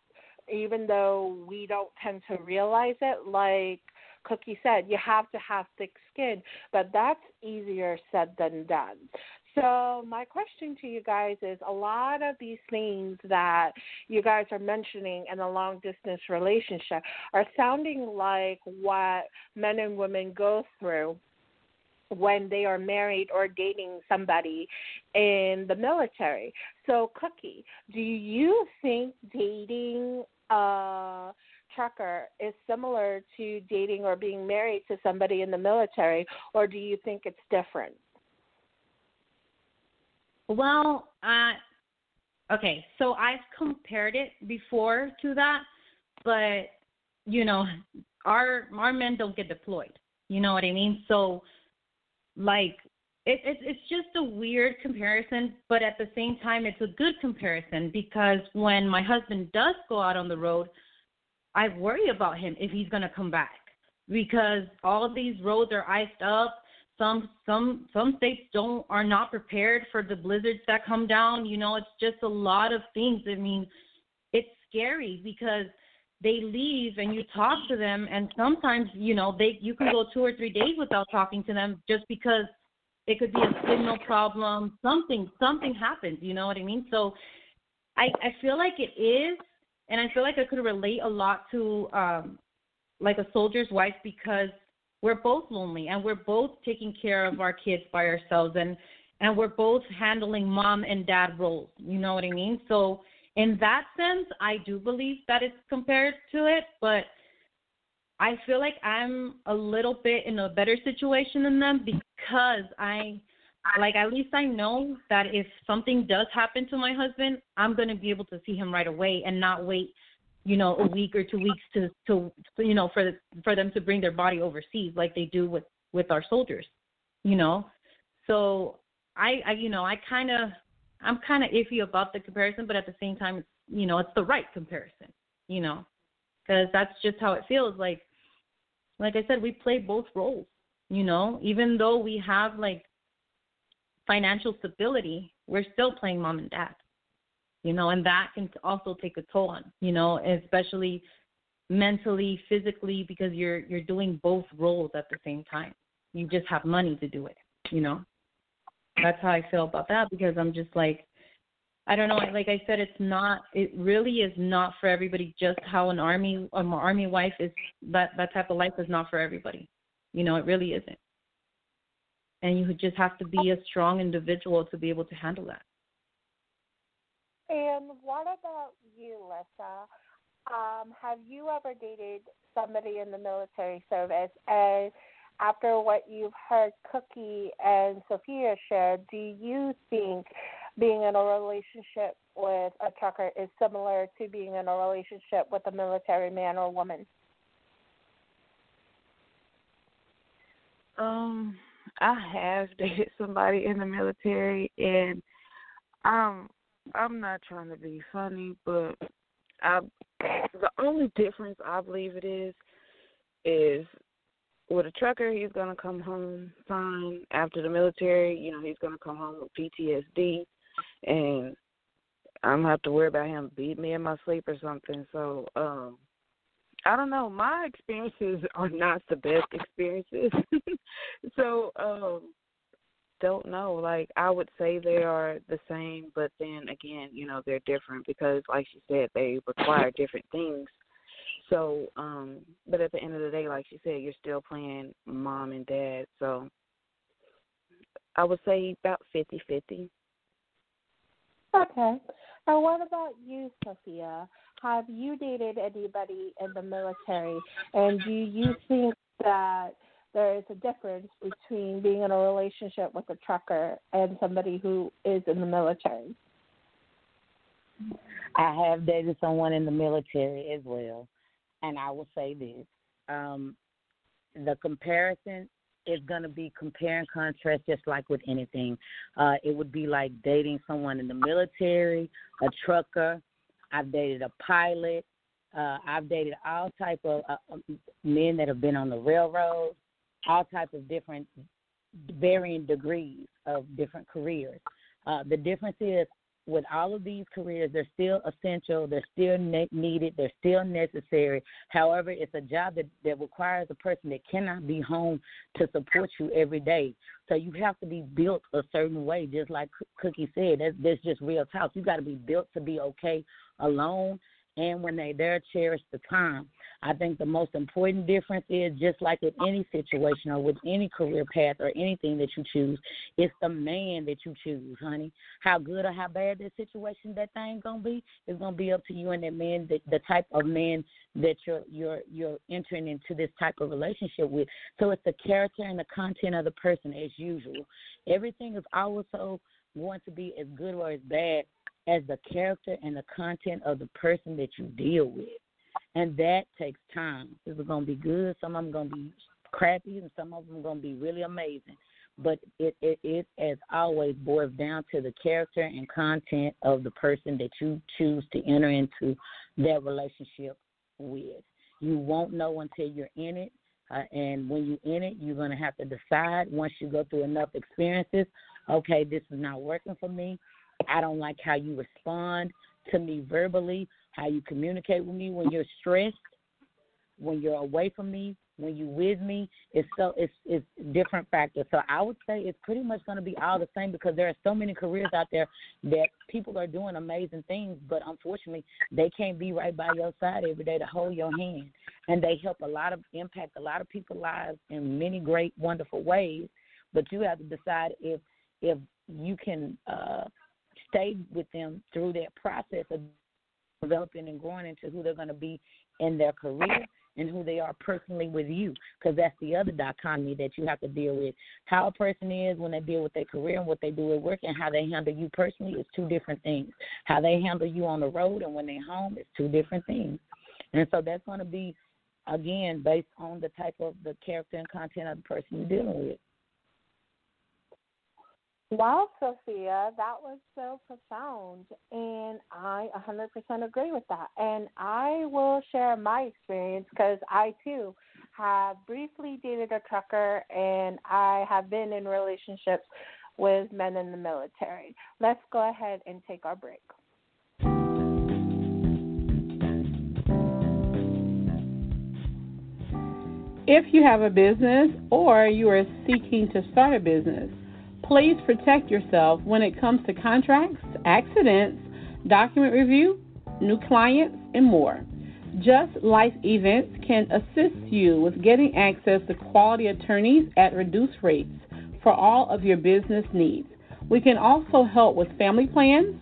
even though we don't tend to realize it like Cookie said, you have to have thick skin, but that's easier said than done. So, my question to you guys is a lot of these things that you guys are mentioning in a long distance relationship are sounding like what men and women go through when they are married or dating somebody in the military. So, Cookie, do you think dating uh trucker is similar to dating or being married to somebody in the military, or do you think it's different? Well, uh, okay, so I've compared it before to that, but you know, our our men don't get deployed. You know what I mean? So, like, it, it it's just a weird comparison, but at the same time, it's a good comparison because when my husband does go out on the road, I worry about him if he's gonna come back because all of these roads are iced up. Some some some states don't are not prepared for the blizzards that come down. You know, it's just a lot of things. I mean, it's scary because they leave and you talk to them and sometimes you know they you can go two or three days without talking to them just because it could be a signal problem something something happens you know what i mean so i i feel like it is and I feel like I could relate a lot to um, like a soldier's wife because we're both lonely and we're both taking care of our kids by ourselves and and we're both handling mom and dad roles. You know what I mean? So in that sense, I do believe that it's compared to it, but I feel like I'm a little bit in a better situation than them because I like at least I know that if something does happen to my husband, I'm to be able to see him right away and not wait, you know, a week or two weeks to to you know for for them to bring their body overseas like they do with with our soldiers, you know. So I, I you know, I kind of I'm kind of iffy about the comparison, but at the same time, you know, it's the right comparison, you know, because that's just how it feels. Like, like I said, we play both roles, you know, even though we have like financial stability, we're still playing mom and dad. You know, and that can also take a toll on, you know, especially mentally, physically, because you're you're doing both roles at the same time. You just have money to do it, you know. That's how I feel about that because I'm just like I don't know, like I said, it's not it really is not for everybody just how an army um, army wife is that that type of life is not for everybody. You know, it really isn't and you just have to be a strong individual to be able to handle that. And what about you, Lissa? Um, have you ever dated somebody in the military service? And after what you've heard Cookie and Sophia share, do you think being in a relationship with a trucker is similar to being in a relationship with a military man or woman? Um, I have *laughs* dated somebody in the military, and um, I'm not trying to be funny, but I the only difference I believe it is is with a trucker, he's gonna come home fine after the military. You know, he's gonna come home with PTSD, and I'm gonna have to worry about him beating me in my sleep or something. So, um, I don't know. My experiences are not the best experiences. *laughs* so, um don't know. Like I would say they are the same, but then again, you know, they're different because like she said, they require different things. So, um but at the end of the day, like she said, you're still playing mom and dad. So I would say about fifty fifty. Okay. And what about you, Sophia? Have you dated anybody in the military? And do you think that there is a difference between being in a relationship with a trucker and somebody who is in the military? I have dated someone in the military as well, and I will say this: um, the comparison is going to be compare and contrast, just like with anything. Uh, it would be like dating someone in the military, a trucker. I've dated a pilot. Uh, I've dated all type of uh, um, men that have been on the railroad, all type of different, varying degrees of different careers. Uh, the difference is with all of these careers, they're still essential, they're still ne- needed, they're still necessary. However, it's a job that, that requires a person that cannot be home to support you every day. So you have to be built a certain way, just like Cookie said. That's, that's just real talk. You got to be built to be okay alone and when they there cherish the time. I think the most important difference is just like with any situation or with any career path or anything that you choose, it's the man that you choose, honey. How good or how bad that situation that thing gonna be is gonna be up to you and that man the, the type of man that you're you're you're entering into this type of relationship with. So it's the character and the content of the person as usual. Everything is also going to be as good or as bad as the character and the content of the person that you deal with. And that takes time. This is going to be good. Some of them going to be crappy, and some of them going to be really amazing. But it, it, it, as always, boils down to the character and content of the person that you choose to enter into that relationship with. You won't know until you're in it. Uh, and when you're in it, you're going to have to decide once you go through enough experiences okay, this is not working for me. I don't like how you respond to me verbally, how you communicate with me when you're stressed, when you're away from me, when you with me. It's so it's it's different factors. So I would say it's pretty much going to be all the same because there are so many careers out there that people are doing amazing things, but unfortunately they can't be right by your side every day to hold your hand, and they help a lot of impact a lot of people's lives in many great wonderful ways. But you have to decide if if you can uh, stay with them through that process of developing and growing into who they're going to be in their career and who they are personally with you because that's the other dichotomy that you have to deal with. How a person is when they deal with their career and what they do at work and how they handle you personally is two different things. How they handle you on the road and when they're home is two different things. And so that's going to be again based on the type of the character and content of the person you're dealing with Wow, Sophia, that was so profound. And I 100% agree with that. And I will share my experience because I too have briefly dated a trucker and I have been in relationships with men in the military. Let's go ahead and take our break. If you have a business or you are seeking to start a business, Please protect yourself when it comes to contracts, accidents, document review, new clients, and more. Just Life Events can assist you with getting access to quality attorneys at reduced rates for all of your business needs. We can also help with family plans,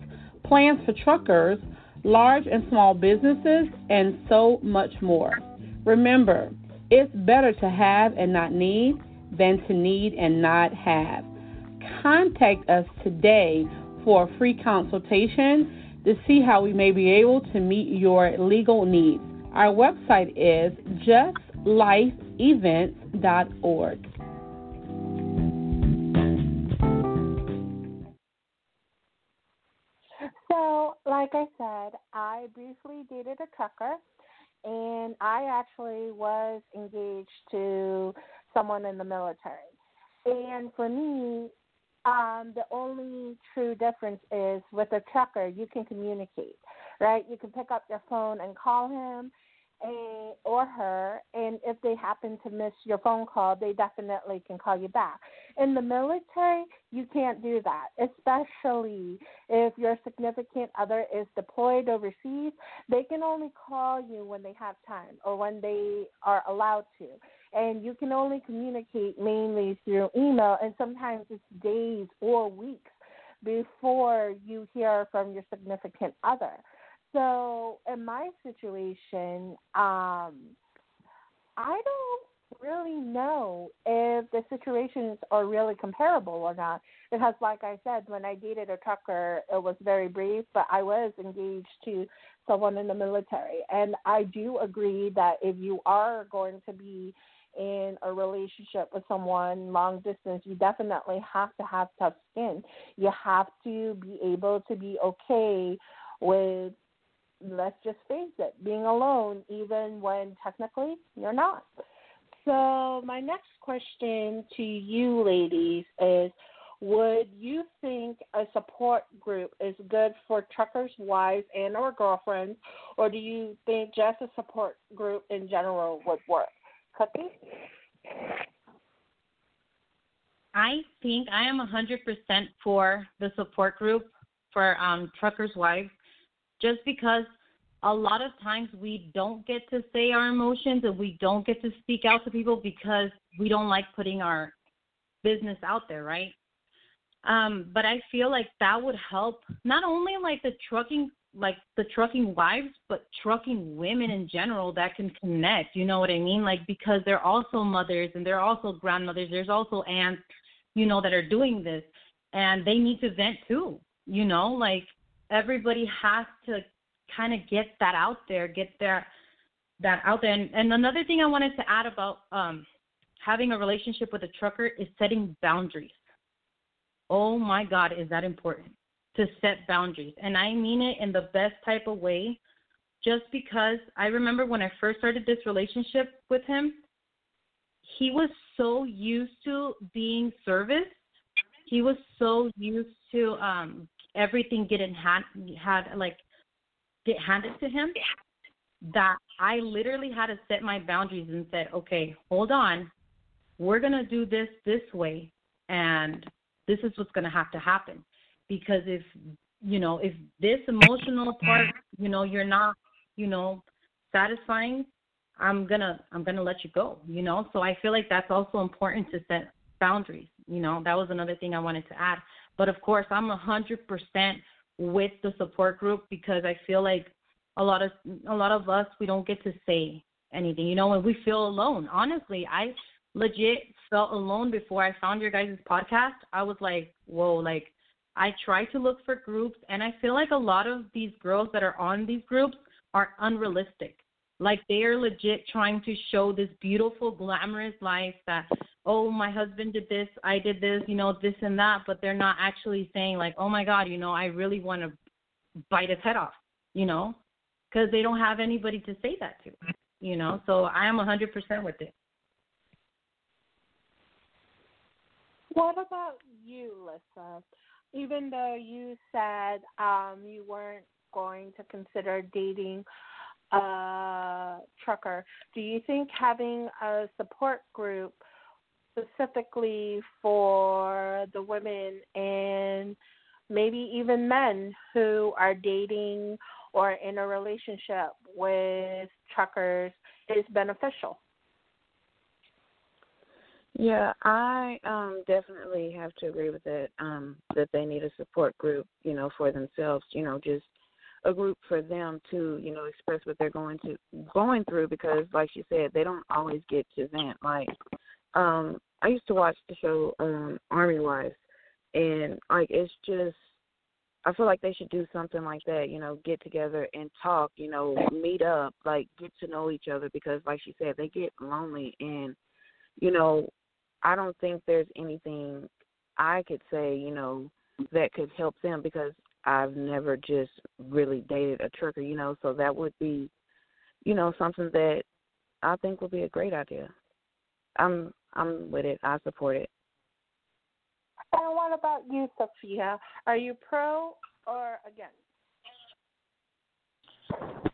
plans for truckers, large and small businesses, and so much more. Remember, it's better to have and not need than to need and not have contact us today for a free consultation to see how we may be able to meet your legal needs. Our website is justlifeevents.org. So, like I said, I briefly dated a trucker, and I actually was engaged to someone in the military. And for me, um, the only true difference is with a trucker, you can communicate, right? You can pick up your phone and call him and, or her, and if they happen to miss your phone call, they definitely can call you back. In the military, you can't do that, especially if your significant other is deployed overseas. They can only call you when they have time or when they are allowed to and you can only communicate mainly through email, and sometimes it's days or weeks before you hear from your significant other. So in my situation, um, I don't really know if the situations are really comparable or not. Because, like I said, when I dated a trucker, it was very brief, but I was engaged to someone in the military. And I do agree that if you are going to be in a relationship with someone long distance, you definitely have to have tough skin. You have to be able to be okay with, let's just face it, being alone, even when technically you're not. So, my next question to you ladies is would you think a support group is good for truckers' wives and or girlfriends, or do you think just a support group in general would work? I think I am 100% for the support group for um, truckers' wives, just because a lot of times we don't get to say our emotions and we don't get to speak out to people because we don't like putting our business out there, right? Um, but I feel like that would help not only like the trucking like the trucking wives, but trucking women in general that can connect. You know what I mean? Like because they're also mothers and they're also grandmothers. There's also aunts, you know, that are doing this, and they need to vent too. You know, like everybody has to kind of get that out there, get that that out there. And, and another thing I wanted to add about um, having a relationship with a trucker is setting boundaries. Oh my God, is that important to set boundaries? And I mean it in the best type of way. Just because I remember when I first started this relationship with him, he was so used to being serviced. He was so used to um everything getting had had like get handed to him that I literally had to set my boundaries and said, okay, hold on, we're gonna do this this way, and this is what's gonna have to happen, because if you know if this emotional part, you know, you're not, you know, satisfying, I'm gonna I'm gonna let you go, you know. So I feel like that's also important to set boundaries. You know, that was another thing I wanted to add. But of course, I'm a hundred percent with the support group because I feel like a lot of a lot of us we don't get to say anything. You know, when we feel alone. Honestly, I legit felt alone before I found your guys' podcast. I was like, whoa, like I try to look for groups and I feel like a lot of these girls that are on these groups are unrealistic. Like they are legit trying to show this beautiful, glamorous life that, oh, my husband did this, I did this, you know, this and that, but they're not actually saying like, oh my God, you know, I really want to bite his head off, you know, because they don't have anybody to say that to, you know. So I am a 100% with it. What about you, Lissa? Even though you said um, you weren't going to consider dating a trucker, do you think having a support group specifically for the women and maybe even men who are dating or in a relationship with truckers is beneficial? Yeah, I um definitely have to agree with that. Um, that they need a support group, you know, for themselves. You know, just a group for them to you know express what they're going to going through because like you said they don't always get to vent like um i used to watch the show um army wives and like it's just i feel like they should do something like that you know get together and talk you know meet up like get to know each other because like she said they get lonely and you know i don't think there's anything i could say you know that could help them because I've never just really dated a trucker, you know, so that would be, you know, something that I think would be a great idea. I'm I'm with it. I support it. And what about you, Sophia? Are you pro or against?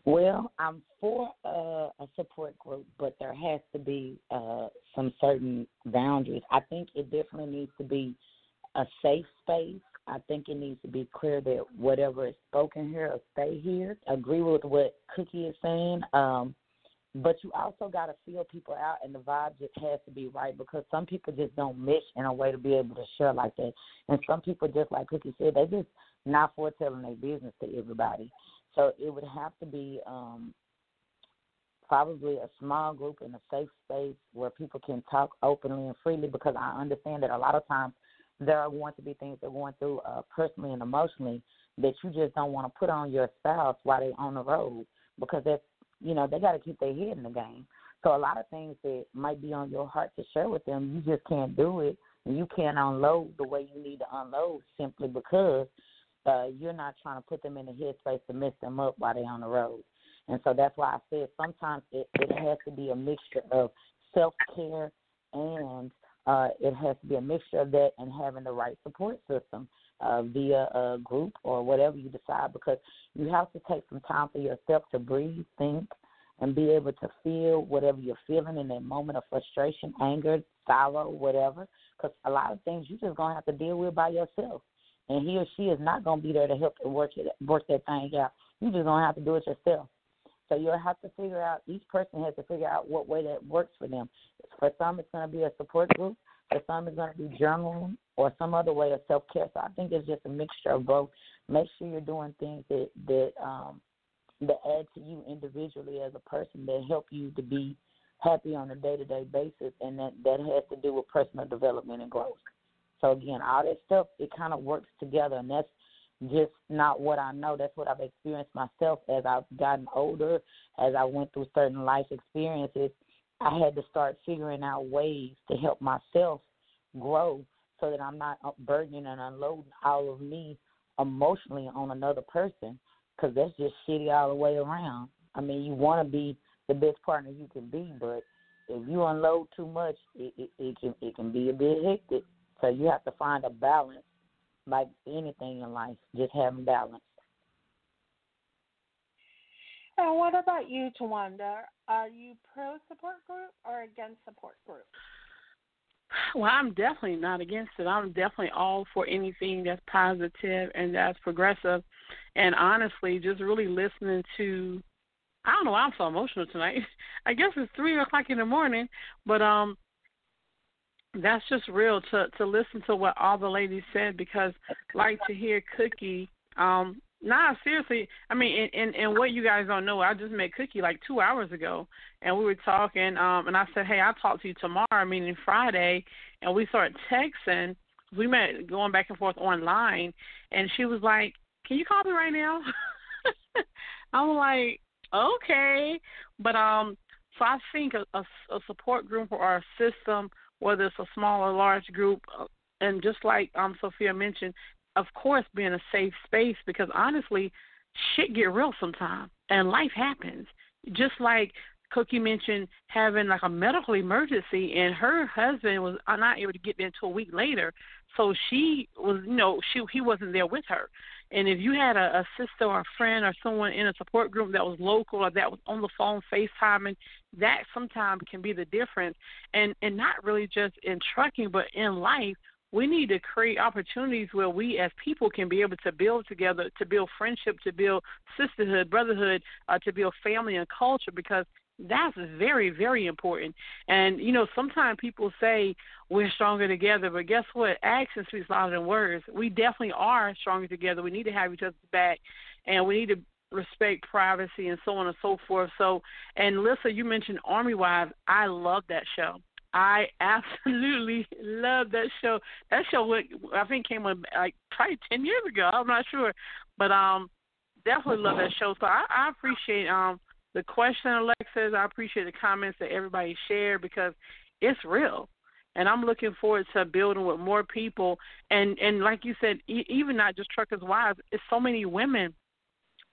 Well, I'm for uh, a support group, but there has to be uh, some certain boundaries. I think it definitely needs to be a safe space I think it needs to be clear that whatever is spoken here will stay here. Agree with what Cookie is saying. Um, but you also got to feel people out, and the vibe just has to be right because some people just don't mesh in a way to be able to share like that, and some people just like Cookie said, they just not foretelling their business to everybody. So it would have to be um probably a small group in a safe space where people can talk openly and freely because I understand that a lot of times there are going to be things they're going through uh, personally and emotionally that you just don't want to put on your spouse while they're on the road because that's you know they got to keep their head in the game. So a lot of things that might be on your heart to share with them, you just can't do it, you can't unload the way you need to unload simply because uh, you're not trying to put them in a headspace to mess them up while they're on the road. And so that's why I said sometimes it, it has to be a mixture of self care and uh, it has to be a mixture of that and having the right support system uh, via a group or whatever you decide because you have to take some time for yourself to breathe, think, and be able to feel whatever you're feeling in that moment of frustration, anger, sorrow, whatever. Because a lot of things you're just going to have to deal with by yourself. And he or she is not going to be there to help you work, it, work that thing out. You're just going to have to do it yourself. So you'll have to figure out, each person has to figure out what way that works for them. For some, it's going to be a support group. For some, it's going to be journaling or some other way of self care. So I think it's just a mixture of both. Make sure you're doing things that that um, that add to you individually as a person that help you to be happy on a day to day basis, and that that has to do with personal development and growth. So again, all that stuff it kind of works together, and that's just not what I know. That's what I've experienced myself as I've gotten older, as I went through certain life experiences. I had to start figuring out ways to help myself grow so that I'm not burdening and unloading all of me emotionally on another person because that's just shitty all the way around. I mean, you want to be the best partner you can be, but if you unload too much, it, it, it can it can be a bit hectic. So you have to find a balance, like anything in life, just having balance. And what about you, Tawanda? Are you pro support group or against support group? Well, I'm definitely not against it. I'm definitely all for anything that's positive and that's progressive. And honestly, just really listening to I don't know why I'm so emotional tonight. *laughs* I guess it's three o'clock in the morning, but um that's just real to to listen to what all the ladies said because like to hear Cookie um Nah, seriously. I mean, and, and and what you guys don't know, I just met Cookie like two hours ago, and we were talking. Um, and I said, hey, I'll talk to you tomorrow, meaning Friday, and we started texting. We met going back and forth online, and she was like, "Can you call me right now?" *laughs* I'm like, "Okay," but um, so I think a, a, a support group or a system, whether it's a small or large group, uh, and just like um Sophia mentioned, of course, being a safe space because honestly, shit get real sometimes and life happens. Just like Cookie mentioned having like a medical emergency and her husband was not able to get there until a week later. So she was, you know, she he wasn't there with her. And if you had a, a sister or a friend or someone in a support group that was local or that was on the phone FaceTiming, that sometimes can be the difference. And and not really just in trucking, but in life we need to create opportunities where we as people can be able to build together, to build friendship, to build sisterhood, brotherhood, uh, to build family and culture because that's very, very important. And, you know, sometimes people say we're stronger together, but guess what? Action speaks louder than words. We definitely are stronger together. We need to have each other's back, and we need to respect privacy and so on and so forth. So, and Lissa, you mentioned Army Wives. I love that show. I *laughs* absolutely love that show. That show I think came on like probably ten years ago. I'm not sure, but um, definitely love that show. So I, I appreciate um the question, Alexis. I appreciate the comments that everybody shared because it's real, and I'm looking forward to building with more people. And and like you said, e- even not just truckers' wives, it's so many women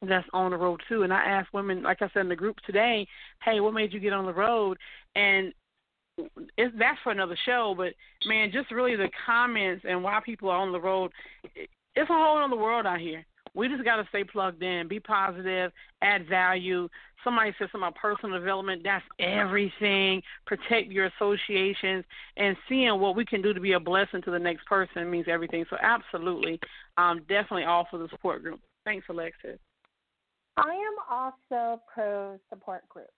that's on the road too. And I asked women, like I said in the group today, hey, what made you get on the road? And it's that's for another show. But man, just really the comments and why people are on the road. It's a whole other world out here. We just got to stay plugged in, be positive, add value. Somebody said something about personal development. That's everything. Protect your associations and seeing what we can do to be a blessing to the next person means everything. So absolutely, um, definitely all for the support group. Thanks, Alexis. I am also pro support group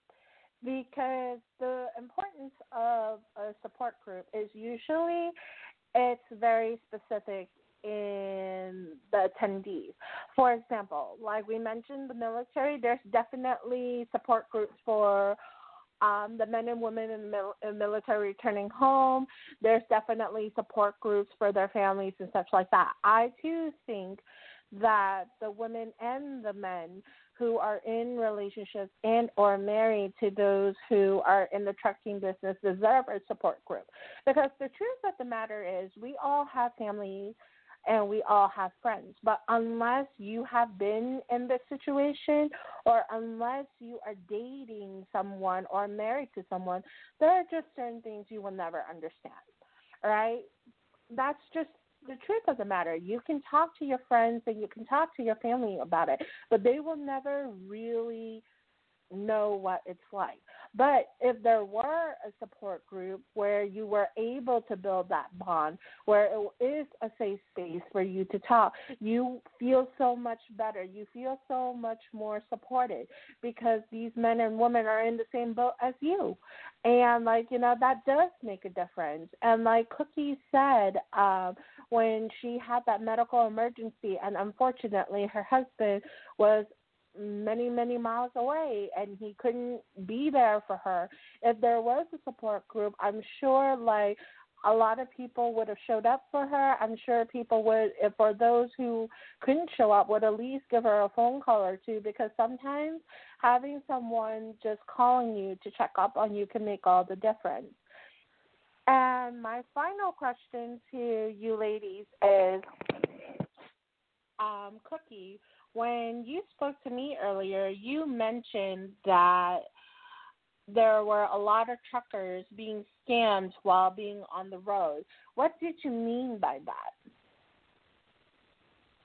because the importance of a support group is usually it's very specific in the attendees. For example, like we mentioned, the military, there's definitely support groups for um, the men and women in the in military returning home. There's definitely support groups for their families and such like that. I too think that the women and the men who are in relationships and or married to those who are in the trucking business deserve a support group because the truth of the matter is we all have families and we all have friends. But unless you have been in this situation or unless you are dating someone or married to someone, there are just certain things you will never understand. Right? That's just the truth of the matter. You can talk to your friends and you can talk to your family about it, but they will never really know what it's like. But if there were a support group where you were able to build that bond, where it is a safe space for you to talk, you feel so much better. You feel so much more supported because these men and women are in the same boat as you. And, like, you know, that does make a difference. And, like Cookie said, um, when she had that medical emergency, and unfortunately her husband was many many miles away and he couldn't be there for her. If there was a support group i'm sure like a lot of people would have showed up for her. I'm sure people would for those who couldn't show up would at least give her a phone call or two because sometimes having someone just calling you to check up on you can make all the difference. And my final question to you ladies is um, Cookie, when you spoke to me earlier, you mentioned that there were a lot of truckers being scammed while being on the road. What did you mean by that?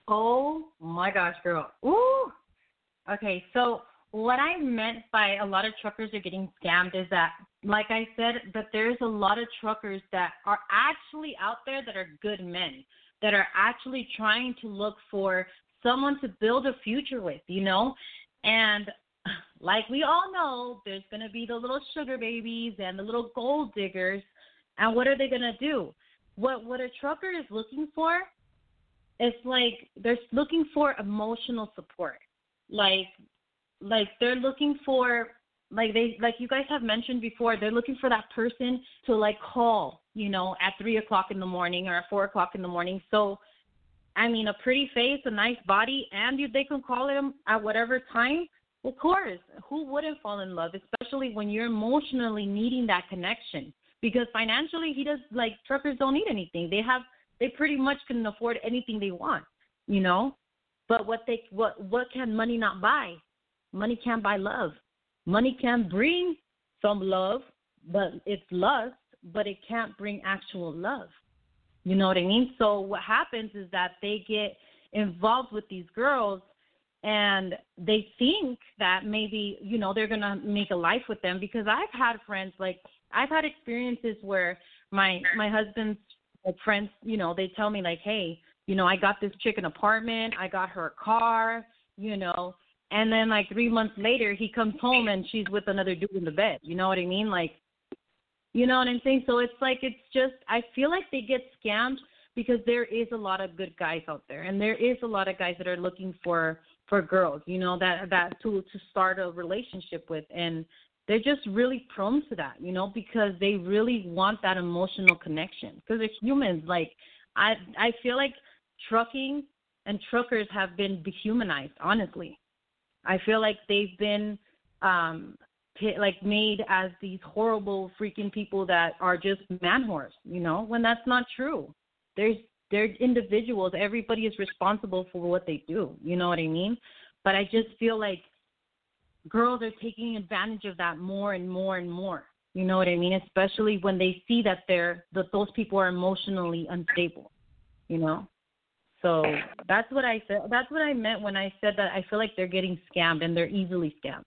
Oh my gosh, girl. Ooh. Okay, so what I meant by a lot of truckers are getting scammed is that, like I said, that there's a lot of truckers that are actually out there that are good men, that are actually trying to look for someone to build a future with, you know? And like we all know, there's going to be the little sugar babies and the little gold diggers. And what are they going to do? What what a trucker is looking for it's like they're looking for emotional support. Like like they're looking for like they like you guys have mentioned before, they're looking for that person to like call, you know, at three o'clock in the morning or at four o'clock in the morning. So I mean, a pretty face, a nice body, and you, they can call him at whatever time. Of course, who wouldn't fall in love, especially when you're emotionally needing that connection? Because financially, he does like truckers don't need anything. They have, they pretty much can afford anything they want, you know. But what they, what, what can money not buy? Money can't buy love. Money can bring some love, but it's lust, but it can't bring actual love. You know what I mean? So what happens is that they get involved with these girls and they think that maybe, you know, they're going to make a life with them because I've had friends like I've had experiences where my my husband's friends, you know, they tell me like, "Hey, you know, I got this chick an apartment, I got her a car, you know, and then like 3 months later he comes home and she's with another dude in the bed." You know what I mean? Like you know what I'm saying? So it's like it's just I feel like they get scammed because there is a lot of good guys out there and there is a lot of guys that are looking for for girls, you know, that that to to start a relationship with and they're just really prone to that, you know, because they really want that emotional connection because they're humans like I I feel like trucking and truckers have been dehumanized, honestly. I feel like they've been um like made as these horrible freaking people that are just man whores, you know, when that's not true. There's they're individuals. Everybody is responsible for what they do. You know what I mean? But I just feel like girls are taking advantage of that more and more and more. You know what I mean? Especially when they see that they're that those people are emotionally unstable. You know? So that's what I said. That's what I meant when I said that I feel like they're getting scammed and they're easily scammed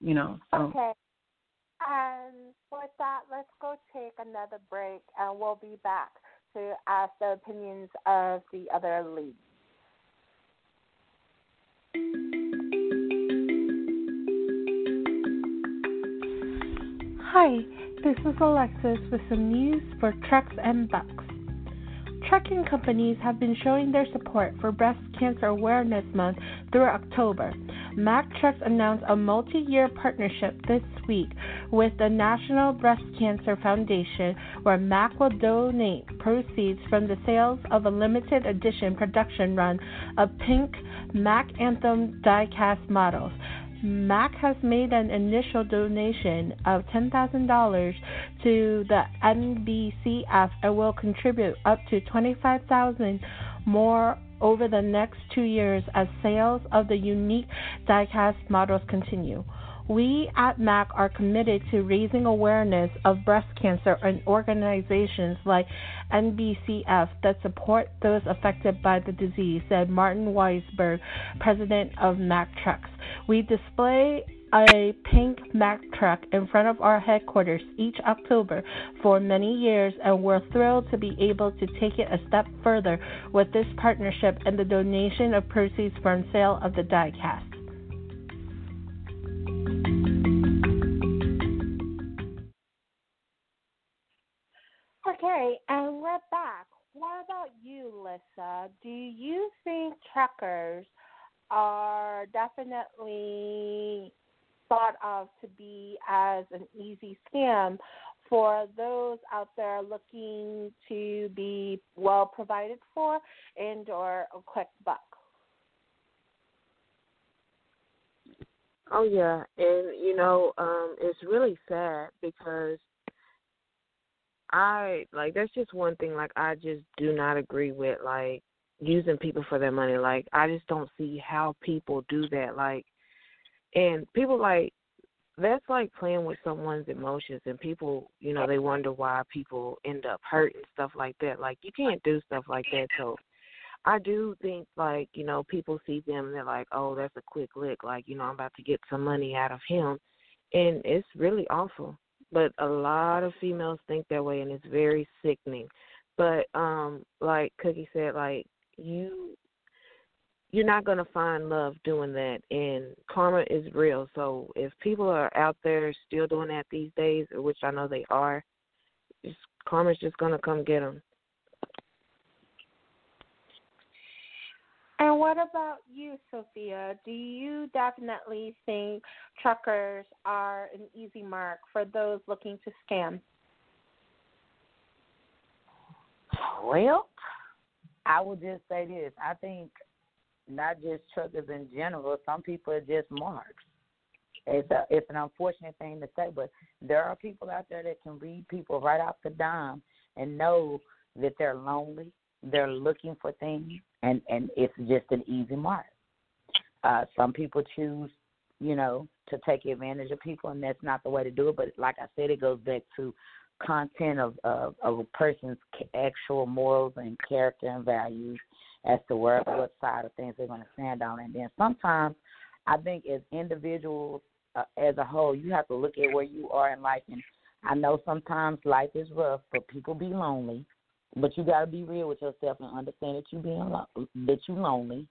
you know. So. Okay. And with that, let's go take another break, and we'll be back to ask the opinions of the other leads. Hi, this is Alexis with some news for trucks and bucks. Trucking companies have been showing their support for Breast Cancer Awareness Month through October. Mack Trucks announced a multi year partnership this week with the National Breast Cancer Foundation, where Mack will donate proceeds from the sales of a limited edition production run of pink Mack Anthem diecast models. Mack has made an initial donation of $10,000 to the NBCF and will contribute up to 25,000 more over the next 2 years as sales of the unique diecast models continue. We at Mack are committed to raising awareness of breast cancer and organizations like NBCF that support those affected by the disease, said Martin Weissburg, president of Mack Trucks. We display a pink Mack truck in front of our headquarters each October for many years, and we're thrilled to be able to take it a step further with this partnership and the donation of proceeds from sale of the diecast. Okay, and we're back. What about you, Lisa? Do you think truckers are definitely thought of to be as an easy scam for those out there looking to be well provided for and or a quick buck? Oh yeah, and you know, um, it's really sad because I like that's just one thing like I just do not agree with like using people for their money. Like I just don't see how people do that. Like and people like that's like playing with someone's emotions and people, you know, they wonder why people end up hurt and stuff like that. Like you can't do stuff like that. So I do think like, you know, people see them and they're like, Oh, that's a quick lick, like, you know, I'm about to get some money out of him and it's really awful but a lot of females think that way and it's very sickening but um like cookie said like you you're not going to find love doing that and karma is real so if people are out there still doing that these days which i know they are just karma's just going to come get them And what about you, Sophia? Do you definitely think truckers are an easy mark for those looking to scam? Well, I would just say this. I think not just truckers in general, some people are just marks. It's a it's an unfortunate thing to say, but there are people out there that can read people right off the dime and know that they're lonely, they're looking for things, and and it's just an easy mark. Uh, some people choose, you know, to take advantage of people, and that's not the way to do it. But like I said, it goes back to content of of, of a person's actual morals and character and values as to where what side of things they're going to stand on. And then sometimes, I think as individuals uh, as a whole, you have to look at where you are in life. And I know sometimes life is rough, but people be lonely. But you got to be real with yourself and understand that you being lo- that you lonely,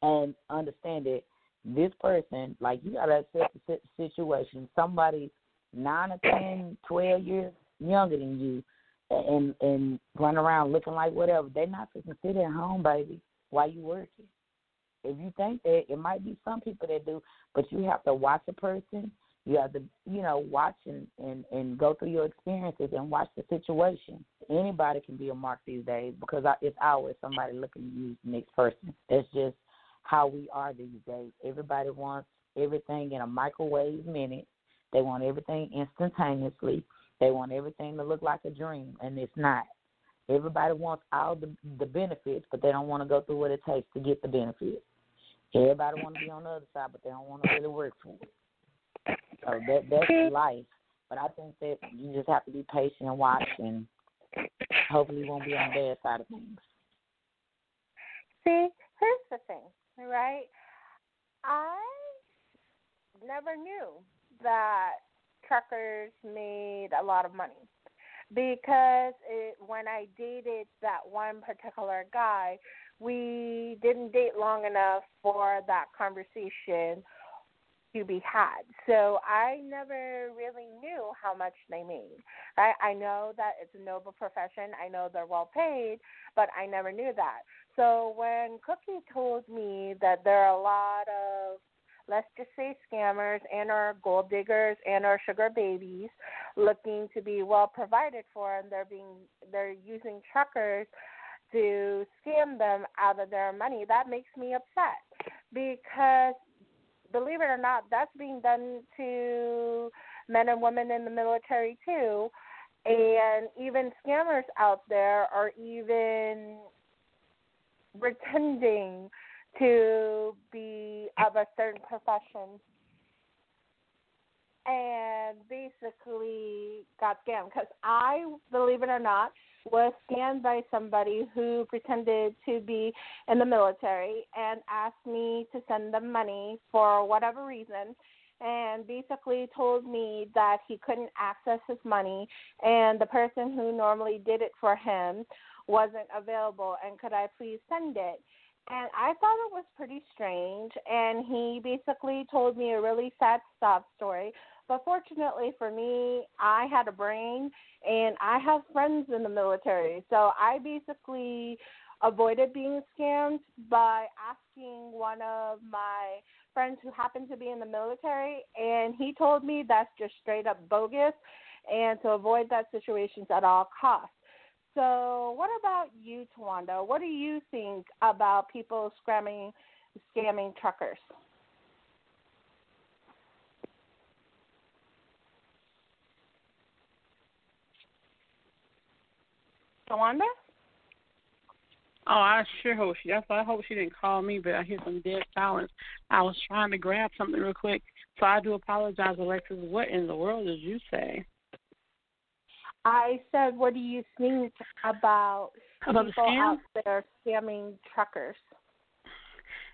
and understand that this person, like you got to accept the situation. Somebody nine or ten, twelve years younger than you, and and run around looking like whatever. They're not to sit at home, baby, while you working. If you think that, it might be some people that do, but you have to watch a person you have to, you know, watch and, and, and go through your experiences and watch the situation. Anybody can be a mark these days because it's always somebody looking to use the next person. That's just how we are these days. Everybody wants everything in a microwave minute. They want everything instantaneously. They want everything to look like a dream, and it's not. Everybody wants all the the benefits, but they don't want to go through what it takes to get the benefits. Everybody want to be on the other side, but they don't want to really work for it. So that that's life. But I think that you just have to be patient and watch, and hopefully you won't be on the bad side of things. See, here's the thing, right? I never knew that truckers made a lot of money because it, when I dated that one particular guy, we didn't date long enough for that conversation to be had. So I never really knew how much they made. Right? I know that it's a noble profession. I know they're well paid, but I never knew that. So when Cookie told me that there are a lot of let's just say scammers and our gold diggers and our sugar babies looking to be well provided for and they're being they're using truckers to scam them out of their money. That makes me upset because believe it or not that's being done to men and women in the military too. And even scammers out there are even pretending to be of a certain profession. And basically got scammed because I, believe it or not, was scammed by somebody who pretended to be in the military and asked me to send them money for whatever reason and basically told me that he couldn't access his money and the person who normally did it for him wasn't available and could I please send it and I thought it was pretty strange. And he basically told me a really sad sob story. But fortunately for me, I had a brain and I have friends in the military. So I basically avoided being scammed by asking one of my friends who happened to be in the military. And he told me that's just straight up bogus and to avoid that situation at all costs. So, what about you, Tawanda? What do you think about people scamming, scamming truckers? Tawanda? Oh, I sure hope she. That's I hope she didn't call me, but I hear some dead silence. I was trying to grab something real quick, so I do apologize, Alexis. What in the world did you say? I said, what do you think about, about people out there scamming truckers?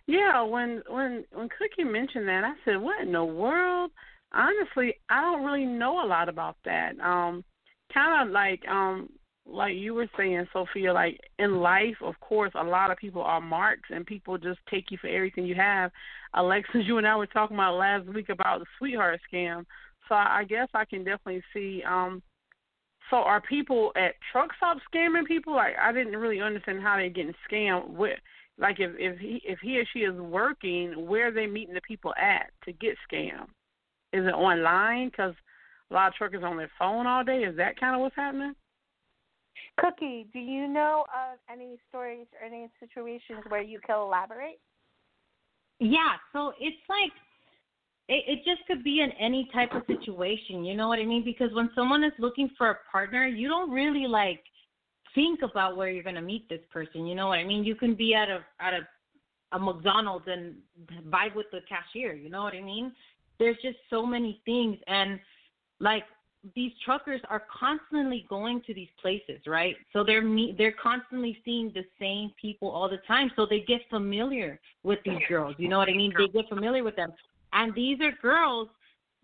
Yeah, when when when Cookie mentioned that, I said, "What in the world?" Honestly, I don't really know a lot about that. Um, kind of like um like you were saying, Sophia. Like in life, of course, a lot of people are marks, and people just take you for everything you have. Alexis, *laughs* you and I were talking about last week about the sweetheart scam. So I guess I can definitely see um so are people at truck stops scamming people? Like I didn't really understand how they're getting scammed. With like if if he if he or she is working, where are they meeting the people at to get scammed? Is it online? Because a lot of truckers on their phone all day. Is that kind of what's happening? Cookie, do you know of any stories or any situations where you can elaborate? Yeah, so it's like it, it just could be in any type of situation, you know what I mean? Because when someone is looking for a partner, you don't really like think about where you're gonna meet this person. You know what I mean? You can be at a at a a McDonald's and vibe with the cashier. You know what I mean? There's just so many things, and like these truckers are constantly going to these places, right? So they're me- they're constantly seeing the same people all the time, so they get familiar with these girls. You know what I mean? They get familiar with them. And these are girls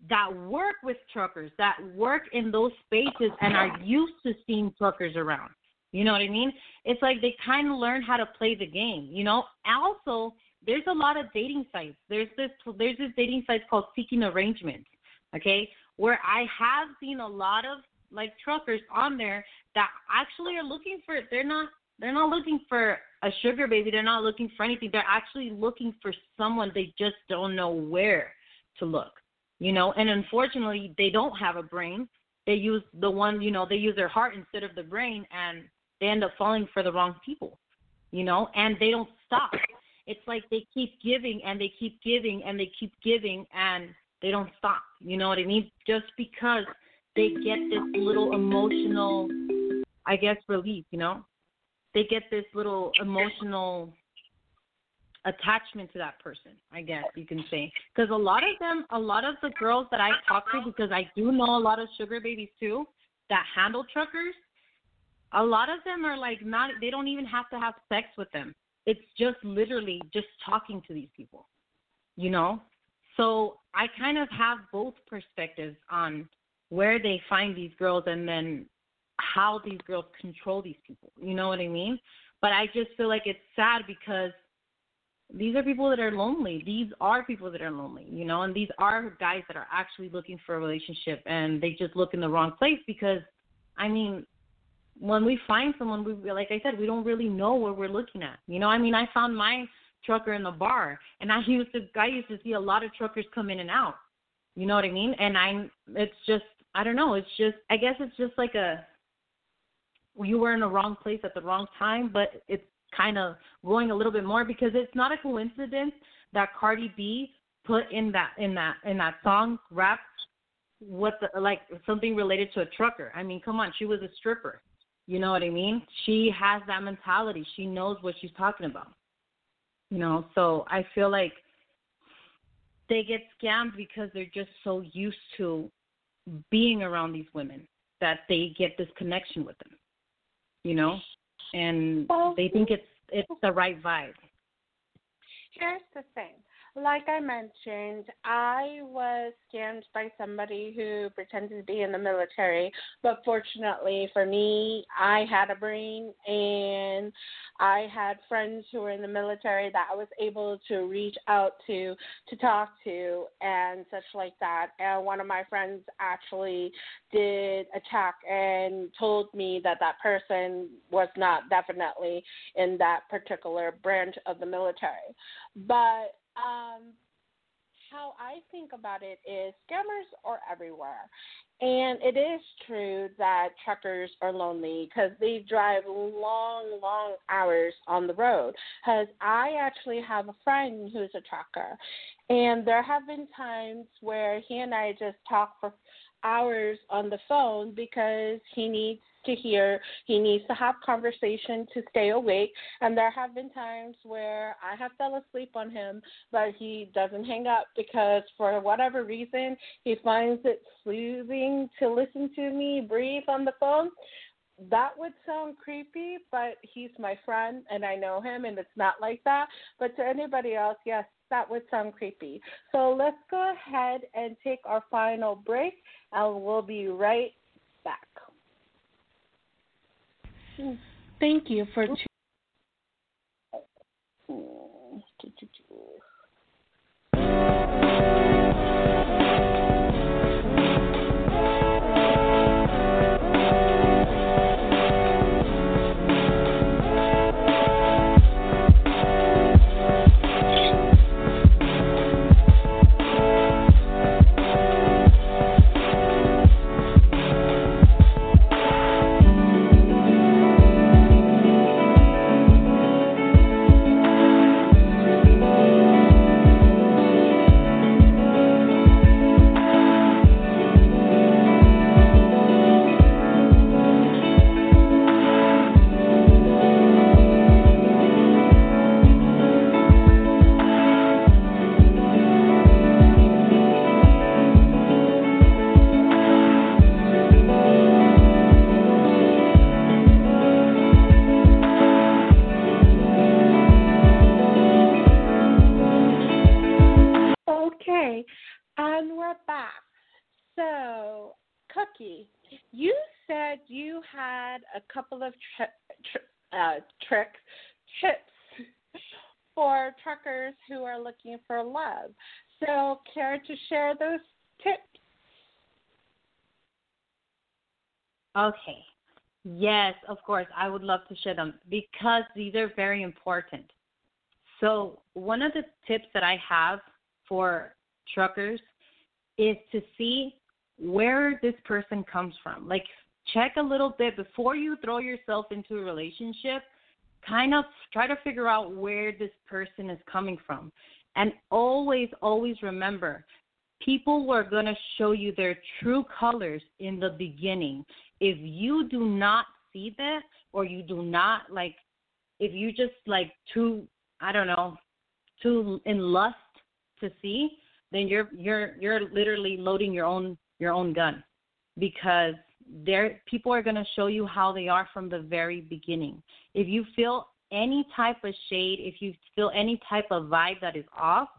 that work with truckers, that work in those spaces and are used to seeing truckers around. You know what I mean? It's like they kind of learn how to play the game, you know? Also, there's a lot of dating sites. There's this there's this dating site called Seeking Arrangements, okay? Where I have seen a lot of like truckers on there that actually are looking for they're not they're not looking for a sugar baby. They're not looking for anything. They're actually looking for someone. They just don't know where to look. You know, and unfortunately, they don't have a brain. They use the one, you know, they use their heart instead of the brain, and they end up falling for the wrong people. You know, and they don't stop. It's like they keep giving and they keep giving and they keep giving and they don't stop. You know what I mean? Just because they get this little emotional, I guess, relief. You know they get this little emotional attachment to that person, I guess you can say. Because a lot of them, a lot of the girls that I talk to, because I do know a lot of sugar babies too that handle truckers, a lot of them are like not, they don't even have to have sex with them. It's just literally just talking to these people, you know? So I kind of have both perspectives on where they find these girls and then how these girls control these people. You know what I mean? But I just feel like it's sad because these are people that are lonely. These are people that are lonely, you know, and these are guys that are actually looking for a relationship and they just look in the wrong place because I mean, when we find someone we like I said, we don't really know what we're looking at. You know, I mean I found my trucker in the bar and I *laughs* used to I used to see a lot of truckers come in and out. You know what I mean? And I'm it's just I don't know, it's just I guess it's just like a you were in the wrong place at the wrong time, but it's kind of going a little bit more because it's not a coincidence that Cardi B put in that in that in that song rap what the like something related to a trucker. I mean, come on, she was a stripper. You know what I mean? She has that mentality. She knows what she's talking about. You know, so I feel like they get scammed because they're just so used to being around these women that they get this connection with them. You know? and well, they think it's it's the right vibe. Here's the thing like I mentioned, I was scammed by somebody who pretended to be in the military, but fortunately for me, I had a brain and I had friends who were in the military that I was able to reach out to to talk to and such like that. And one of my friends actually did attack and told me that that person was not definitely in that particular branch of the military. But um, how I think about it is scammers are everywhere. And it is true that truckers are lonely because they drive long, long hours on the road. Because I actually have a friend who's a trucker, and there have been times where he and I just talk for hours on the phone because he needs to hear. He needs to have conversation to stay awake. And there have been times where I have fell asleep on him, but he doesn't hang up because for whatever reason he finds it soothing to listen to me breathe on the phone. That would sound creepy, but he's my friend and I know him and it's not like that. But to anybody else, yes, that would sound creepy. So let's go ahead and take our final break and we'll be right back. Thank you for. Couple of tri- tri- uh, tricks, tips for truckers who are looking for love. So, care to share those tips? Okay. Yes, of course. I would love to share them because these are very important. So, one of the tips that I have for truckers is to see where this person comes from. Like, check a little bit before you throw yourself into a relationship. Kind of try to figure out where this person is coming from. And always, always remember people are going to show you their true colors in the beginning. If you do not see that, or you do not like, if you just like too, I don't know, too in lust to see, then you're you're you're literally loading your own your own gun because there people are going to show you how they are from the very beginning. If you feel any type of shade, if you feel any type of vibe that is off,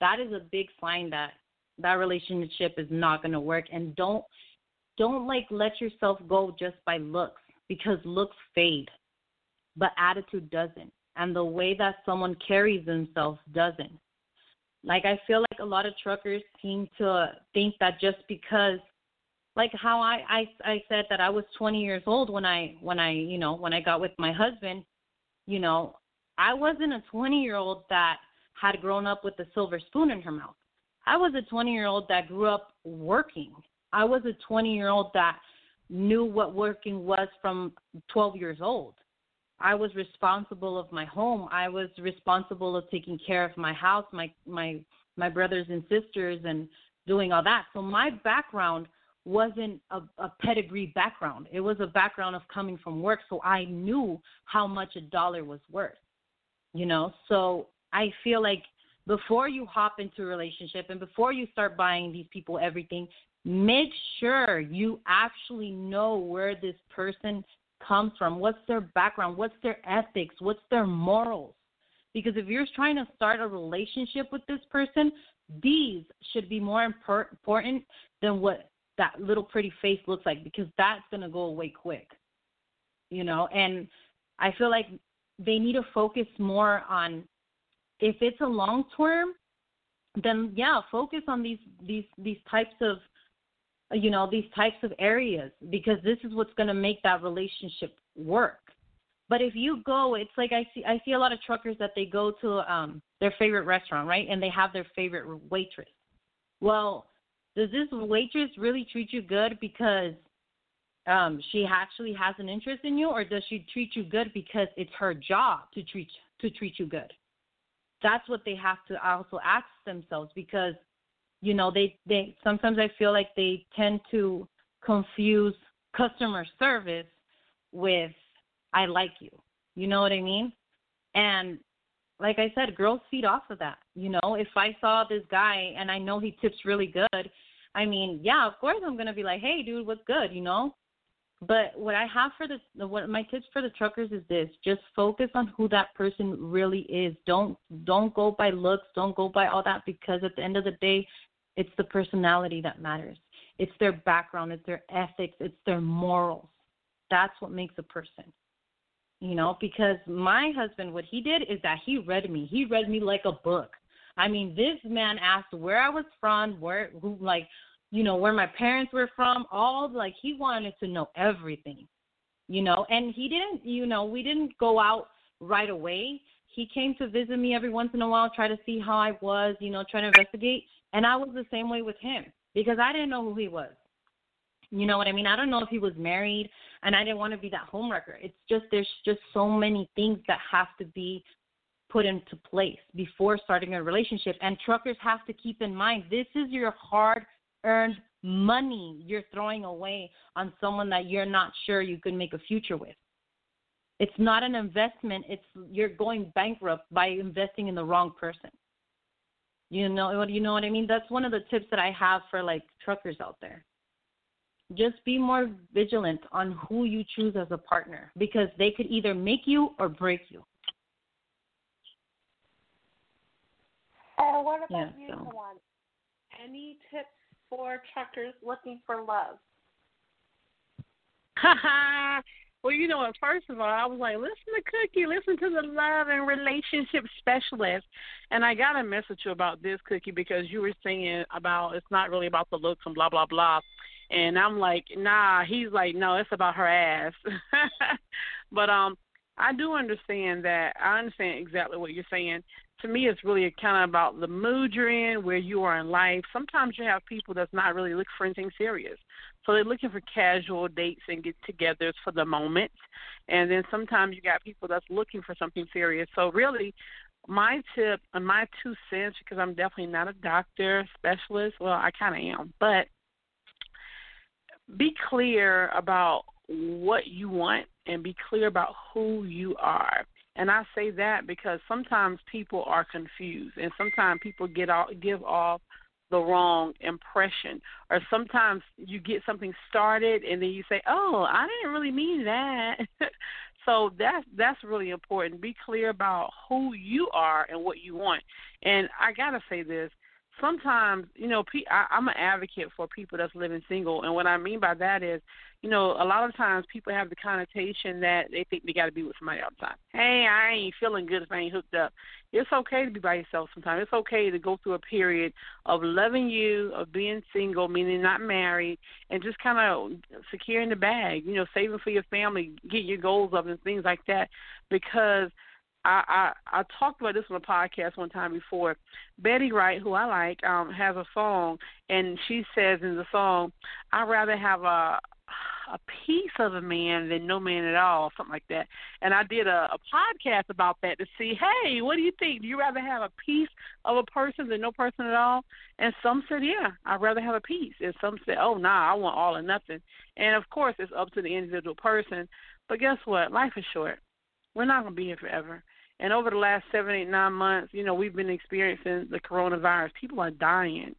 that is a big sign that that relationship is not going to work and don't don't like let yourself go just by looks because looks fade but attitude doesn't and the way that someone carries themselves doesn't. Like I feel like a lot of truckers seem to think that just because like how I I I said that I was 20 years old when I when I, you know, when I got with my husband, you know, I wasn't a 20-year-old that had grown up with a silver spoon in her mouth. I was a 20-year-old that grew up working. I was a 20-year-old that knew what working was from 12 years old. I was responsible of my home. I was responsible of taking care of my house, my my my brothers and sisters, and doing all that. So my background wasn't a, a pedigree background. It was a background of coming from work, so I knew how much a dollar was worth. You know, so I feel like before you hop into a relationship and before you start buying these people everything, make sure you actually know where this person comes from, what's their background, what's their ethics, what's their morals. Because if you're trying to start a relationship with this person, these should be more important than what that little pretty face looks like because that's going to go away quick. You know, and I feel like they need to focus more on if it's a long term, then yeah, focus on these these these types of you know these types of areas because this is what's going to make that relationship work. But if you go it's like i see i see a lot of truckers that they go to um their favorite restaurant right? And they have their favorite waitress. Well does this waitress really treat you good because um she actually has an interest in you or does she treat you good because it's her job to treat to treat you good? That's what they have to also ask themselves because you know they they sometimes i feel like they tend to confuse customer service with i like you. You know what i mean? And like i said girls feed off of that. You know if i saw this guy and i know he tips really good i mean yeah of course i'm to be like hey dude what's good you know but what i have for the what my tips for the truckers is this just focus on who that person really is don't don't go by looks don't go by all that because at the end of the day it's the personality that matters. It's their background, it's their ethics, it's their morals. That's what makes a person. You know, because my husband, what he did is that he read me. He read me like a book. I mean, this man asked where I was from, where, who, like, you know, where my parents were from, all like he wanted to know everything, you know, and he didn't, you know, we didn't go out right away. He came to visit me every once in a while, try to see how I was, you know, try to investigate. And I was the same way with him because I didn't know who he was. You know what I mean? I don't know if he was married and I didn't want to be that homewrecker. It's just there's just so many things that have to be put into place before starting a relationship. And truckers have to keep in mind this is your hard earned money you're throwing away on someone that you're not sure you can make a future with. It's not an investment, it's you're going bankrupt by investing in the wrong person. You know what you know what I mean? That's one of the tips that I have for like truckers out there. Just be more vigilant on who you choose as a partner because they could either make you or break you. Uh, what about yeah, you, so. Juan? Any tips for truckers looking for love? *laughs* Well, you know what? First of all, I was like, listen to Cookie, listen to the love and relationship specialist. And I got a message about this, Cookie, because you were saying about it's not really about the looks and blah, blah, blah. And I'm like, nah. He's like, no, it's about her ass. *laughs* but um, I do understand that. I understand exactly what you're saying. To me, it's really kind of about the mood you're in, where you are in life. Sometimes you have people that's not really looking for anything serious. So they're looking for casual dates and get togethers for the moment. And then sometimes you got people that's looking for something serious. So really, my tip and my two cents, because I'm definitely not a doctor, specialist. Well, I kind of am, but be clear about what you want and be clear about who you are. And I say that because sometimes people are confused, and sometimes people get off, give off the wrong impression. Or sometimes you get something started and then you say, "Oh, I didn't really mean that." *laughs* so that's that's really important. Be clear about who you are and what you want. And I got to say this, sometimes you know I, I'm an advocate for people that's living single, and what I mean by that is, you know, a lot of times people have the connotation that they think they got to be with somebody all the time. Hey, I ain't feeling good if I ain't hooked up. It's okay to be by yourself sometimes. It's okay to go through a period of loving you, of being single, meaning not married, and just kind of securing the bag. You know, saving for your family, get your goals up, and things like that, because I, I talked about this on a podcast one time before. Betty Wright, who I like, um, has a song, and she says in the song, "I'd rather have a a piece of a man than no man at all, something like that." And I did a, a podcast about that to see, hey, what do you think? Do you rather have a piece of a person than no person at all? And some said, yeah, I'd rather have a piece. And some said, oh, nah, I want all or nothing. And of course, it's up to the individual person. But guess what? Life is short we're not going to be here forever. And over the last seven, eight, nine months, you know, we've been experiencing the coronavirus. People are dying,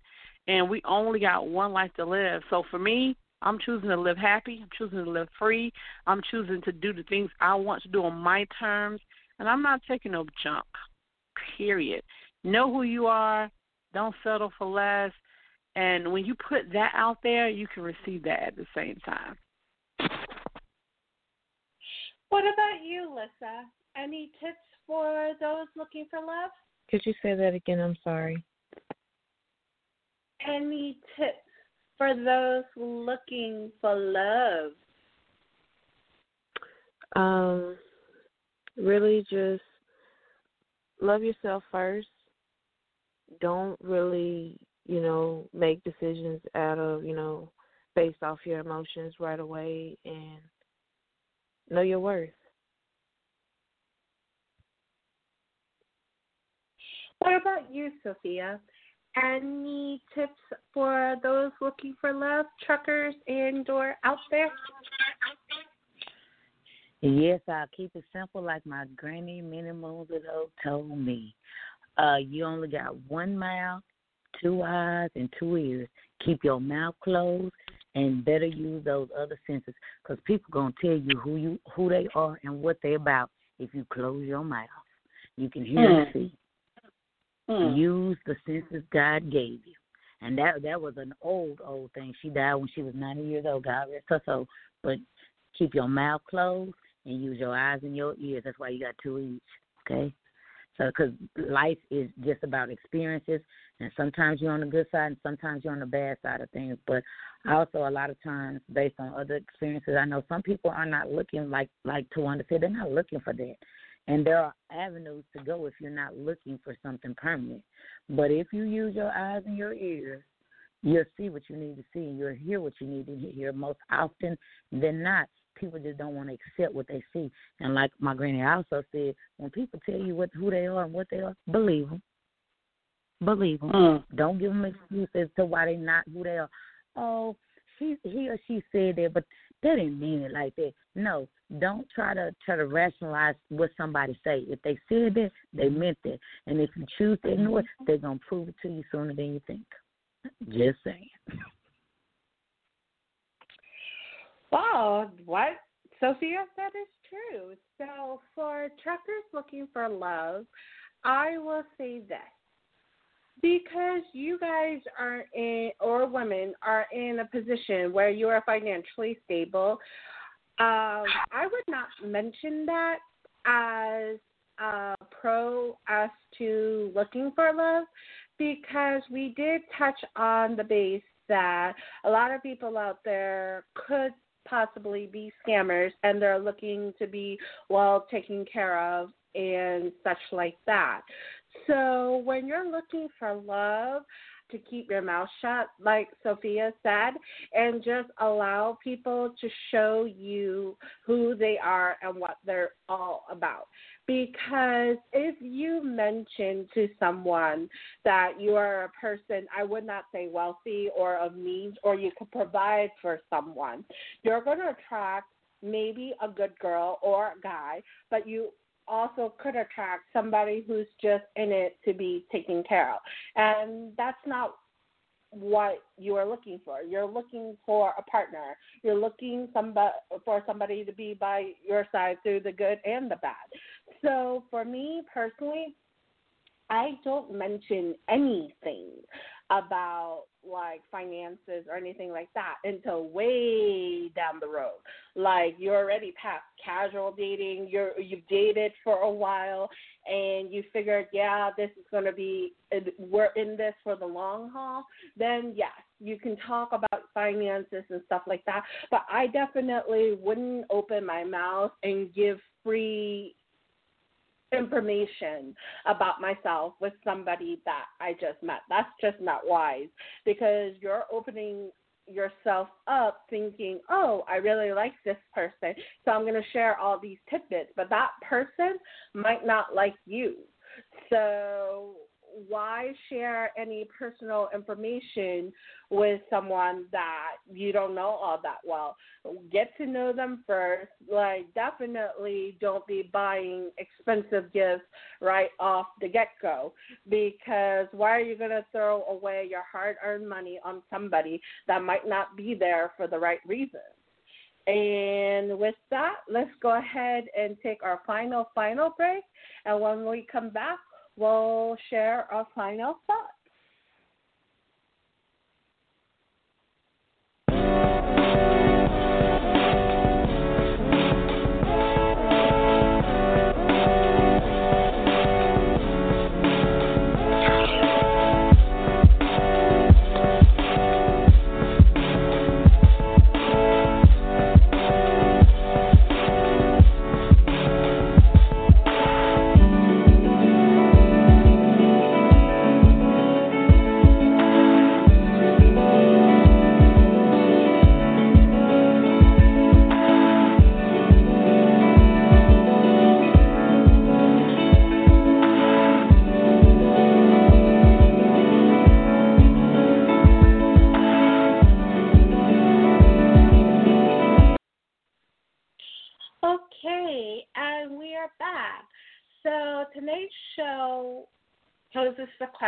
and we only got one life to live. So for me, I'm choosing to live happy. I'm choosing to live free. I'm choosing to do the things I want to do on my terms, and I'm not taking no junk. Period. Know who you are. Don't settle for less. And when you put that out there, you can receive that at the same time. What about you, Lissa? Any tips for those looking for love? Could you say that again? I'm sorry. Any tips for those looking for love? Um, really just love yourself first. Don't really, you know, make decisions out of, you know, based off your emotions right away and Know your worth. What about you, Sophia? Any tips for those looking for love, truckers and or out there? Yes, I'll keep it simple like my granny many moons ago told me. Uh, you only got one mouth, two eyes, and two ears. Keep your mouth closed and better use those other senses because people gonna tell you who you who they are and what they're about if you close your mouth. You can hear mm. and see. Mm. Use the senses God gave you, and that that was an old old thing. She died when she was ninety years old. God rest her soul. But keep your mouth closed and use your eyes and your ears. That's why you got two each. Okay. Because life is just about experiences, and sometimes you're on the good side, and sometimes you're on the bad side of things. But also, a lot of times, based on other experiences, I know some people are not looking like like Tawanda said. They're not looking for that, and there are avenues to go if you're not looking for something permanent. But if you use your eyes and your ears, you'll see what you need to see, and you'll hear what you need to hear. Most often than not, people just don't want to accept what they see. And like my granny also said, when people tell you what who they are and what they are, believe them. Believe them. Mm. Don't give them excuses to why they're not who they are. Oh, he he or she said that, but they didn't mean it like that. No, don't try to try to rationalize what somebody say. If they said that, they meant that. And if you choose to ignore it, they're gonna prove it to you sooner than you think. Just saying. *laughs* Wow, what? Sophia, that is true. So, for truckers looking for love, I will say this. Because you guys are in, or women are in a position where you are financially stable, um, I would not mention that as a pro as to looking for love because we did touch on the base that a lot of people out there could possibly be scammers and they're looking to be well taken care of and such like that. So when you're looking for love, to keep your mouth shut, like Sophia said, and just allow people to show you who they are and what they're all about. Because if you mention to someone that you are a person, I would not say wealthy or of means, or you could provide for someone, you're going to attract maybe a good girl or a guy, but you also could attract somebody who's just in it to be taken care of. And that's not what you are looking for. You're looking for a partner. You're looking somebody for somebody to be by your side through the good and the bad. So for me personally, I don't mention anything about like finances or anything like that until way down the road. Like you're already past casual dating, you're you've dated for a while and you figured, yeah, this is going to be we're in this for the long haul, then yes, you can talk about finances and stuff like that, but I definitely wouldn't open my mouth and give free information about myself with somebody that I just met. That's just not wise because you're opening yourself up thinking, oh, I really like this person, so I'm going to share all these tidbits. But that person might not like you. So why share any personal information with someone that you don't know all that well? Get to know them first. Like, definitely don't be buying expensive gifts right off the get go because why are you going to throw away your hard earned money on somebody that might not be there for the right reasons? And with that, let's go ahead and take our final, final break. And when we come back, we'll share our final thoughts.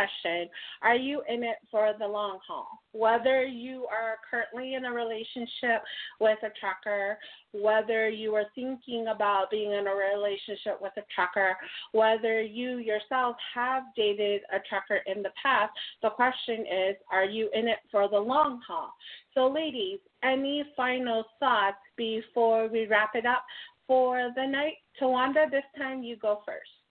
Question Are you in it for the long haul? Whether you are currently in a relationship with a trucker, whether you are thinking about being in a relationship with a trucker, whether you yourself have dated a trucker in the past, the question is Are you in it for the long haul? So, ladies, any final thoughts before we wrap it up for the night? Tawanda, this time you go first.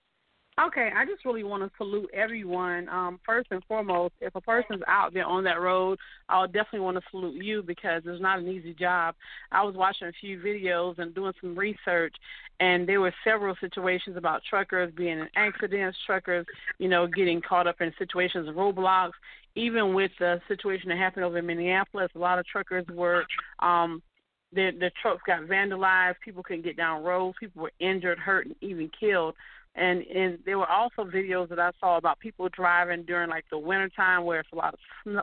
Okay, I just really want to salute everyone. Um, first and foremost, if a person's out there on that road, I'll definitely want to salute you because it's not an easy job. I was watching a few videos and doing some research, and there were several situations about truckers being in accidents, truckers, you know, getting caught up in situations of roadblocks. Even with the situation that happened over in Minneapolis, a lot of truckers were um the the trucks got vandalized, people couldn't get down roads, people were injured, hurt, and even killed and and there were also videos that I saw about people driving during like the winter time where it's a lot of snow,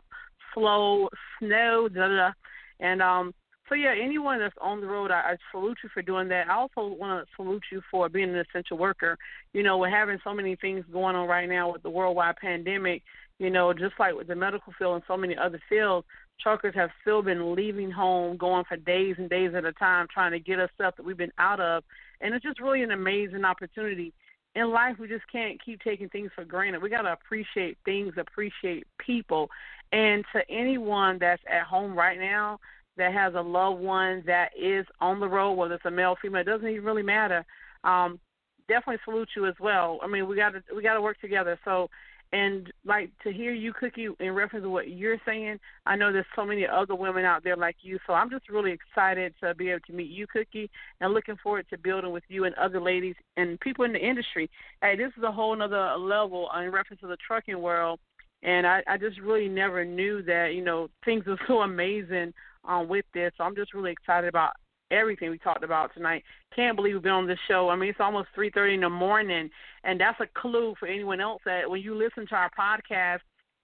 slow snow, da da. And um, so yeah, anyone that's on the road, I, I salute you for doing that. I also want to salute you for being an essential worker. You know, we're having so many things going on right now with the worldwide pandemic. You know, just like with the medical field and so many other fields, truckers have still been leaving home, going for days and days at a time, trying to get us stuff that we've been out of. And it's just really an amazing opportunity in life we just can't keep taking things for granted. We got to appreciate things, appreciate people. And to anyone that's at home right now that has a loved one that is on the road, whether it's a male, or female, it doesn't even really matter. Um, definitely salute you as well. I mean, we got to we got to work together. So and like to hear you, Cookie, in reference to what you're saying, I know there's so many other women out there like you. So I'm just really excited to be able to meet you, Cookie, and looking forward to building with you and other ladies and people in the industry. Hey, this is a whole other level in reference to the trucking world. And I, I just really never knew that, you know, things are *laughs* so amazing um, with this. So I'm just really excited about everything we talked about tonight. Can't believe we've been on this show. I mean, it's almost 3:30 in the morning, and that's a clue for anyone else that when you listen to our podcast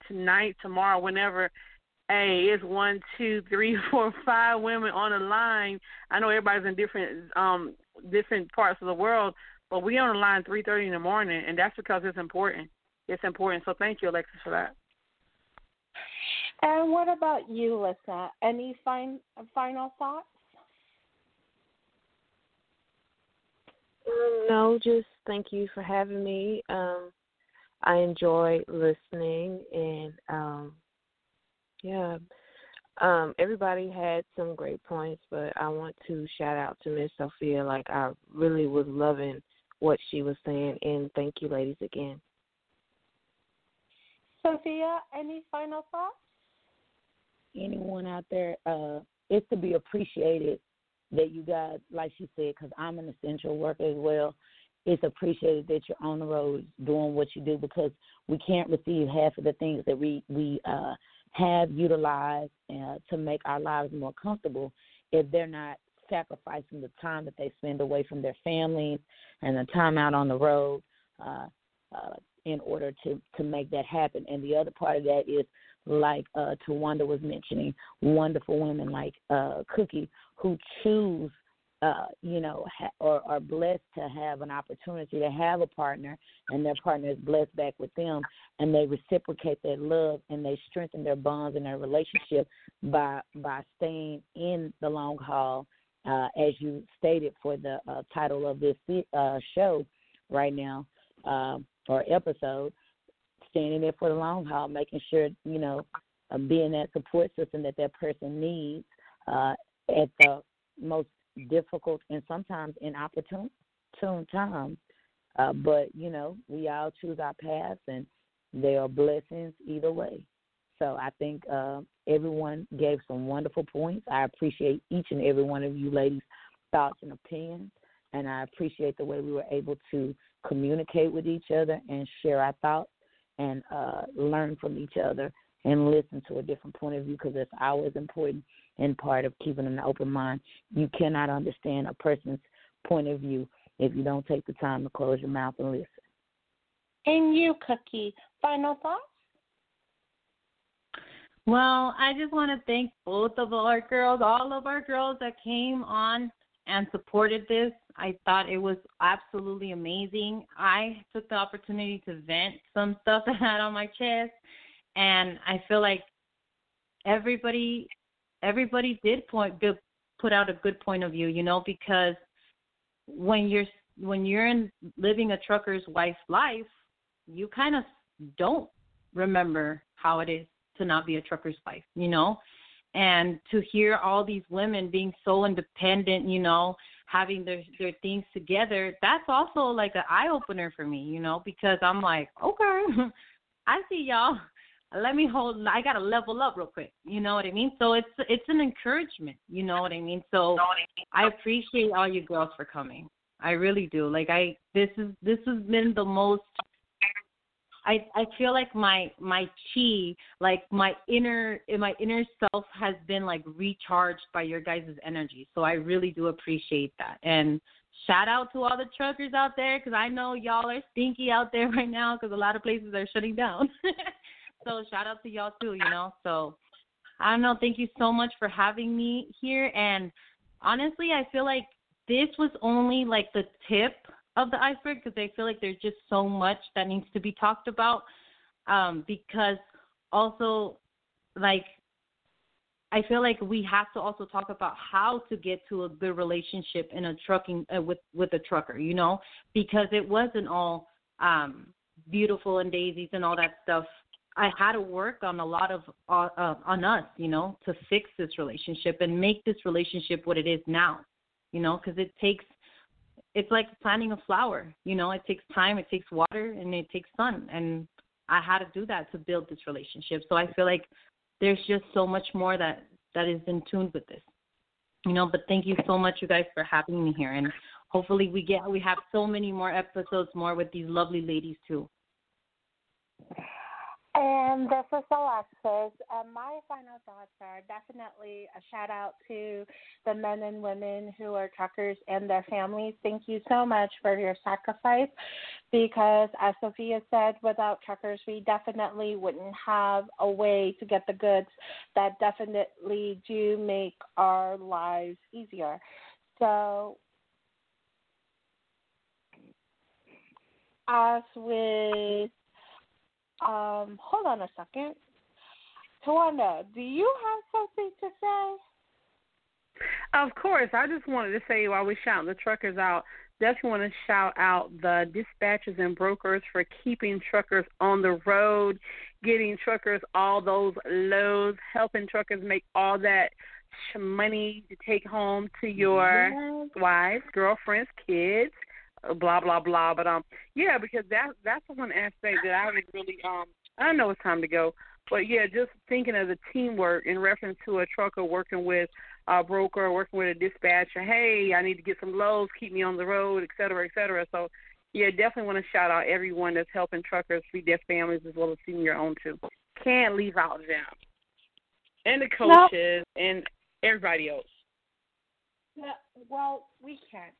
tonight, tomorrow, whenever. Hey, it's one, two, three, *laughs* four, five women on the line. I know everybody's in different um different parts of the world, but we on the line 3:30 in the morning, and that's because it's important. It's important. So thank you, Alexis, for that. And what about you, Lisa? Any fine, final thoughts? Um, no, just thank you for having me. Um, I enjoy listening and um yeah. Um, everybody had some great points, but I want to shout out to Miss Sophia. Like I really was loving what she was saying and thank you ladies again. Sophia, any final thoughts? Anyone out there, uh, it's to be appreciated that you guys, like she said, because I'm an essential worker as well. It's appreciated that you're on the road doing what you do because we can't receive half of the things that we we uh, have utilized uh, to make our lives more comfortable if they're not sacrificing the time that they spend away from their families and the time out on the road uh, uh, in order to to make that happen. And the other part of that is like uh, Tawanda was mentioning, wonderful women like uh, Cookie who choose, uh, you know, ha- or are blessed to have an opportunity to have a partner, and their partner is blessed back with them, and they reciprocate their love and they strengthen their bonds and their relationship by by staying in the long haul, uh, as you stated for the uh, title of this uh, show right now uh, or episode standing there for the long haul, making sure you know being that support system that that person needs uh, at the most difficult and sometimes inopportune times. Uh, but you know, we all choose our paths, and there are blessings either way. So I think uh, everyone gave some wonderful points. I appreciate each and every one of you ladies' thoughts and opinions, and I appreciate the way we were able to communicate with each other and share our thoughts and uh, learn from each other and listen to a different point of view because that's always important and part of keeping an open mind. You cannot understand a person's point of view if you don't take the time to close your mouth and listen. And you, Cookie, final thoughts? Well, I just want to thank both of our girls, all of our girls that came on and supported this. I thought it was absolutely amazing. I took the opportunity to vent some stuff *laughs* I had on my chest, and I feel like everybody everybody did point put out a good point of view, you know, because when you're when you're in living a trucker's wife's life, you kind of don't remember how it is to not be a trucker's wife, you know? And to hear all these women being so independent, you know, having their their things together, that's also like an eye opener for me, you know, because I'm like, okay, *laughs* I see y'all. Let me hold. I gotta level up real quick. You know what I mean? So it's it's an encouragement. You know what I mean? So I appreciate all you girls for coming. I really do. Like I, this is this has been the most I I feel like my my chi, like my inner my inner self has been like recharged by your guys' energy. So I really do appreciate that. And shout out to all the truckers out there because I know y'all are stinky out there *laughs* right now because a lot of places are shutting down. *laughs* so shout out to y'all too, you know. So I don't know. Thank you so much for having me here. And honestly, I feel like this was only like the tip of the iceberg because I feel like there's just so much that needs to be talked about. Um, because also, like, I feel like we have to also talk about how to get to a good relationship in a trucking uh, with with a trucker, you know, because it wasn't all um, beautiful and daisies and all that stuff. I had to work on a lot of uh, uh, on us, you know, to fix this relationship and make this relationship what it is now, you know, because it takes it's like planting a flower. You know, it takes time, it takes water, and it takes sun. And I had to do that to build this relationship. So I feel like there's just so much more that that is in tune with this. You know, but thank you so much, you guys, for having me here, and hopefully we get we have so many more episodes more with these lovely ladies too. And this is Alexis. And um, my final thoughts are definitely a shout out to the men and women who are truckers and their families. Thank you so much for your sacrifice because, as Sophia said, without truckers, we definitely wouldn't have a way to get the goods that definitely do make our lives easier. So, as with um, hold on a second. Tawanda, do you have something to say? Of course. I just wanted to say while we're shouting the truckers out, definitely want to shout out the dispatchers and brokers for keeping truckers on the road, getting truckers all those loads, helping truckers make all that money to take home to your yes. wives, girlfriends, kids, blah blah blah. But um, yeah, because that that's one aspect that I would really um, I know it's time to go, but yeah, just thinking of the teamwork in reference to a trucker working with a broker, working with a dispatcher. Hey, I need to get some loads, keep me on the road, et cetera, et cetera. So yeah, definitely want to shout out everyone that's helping truckers feed their families as well as feeding your own too. Can't leave out them. And the coaches nope. and everybody else. Yeah, well, we can't.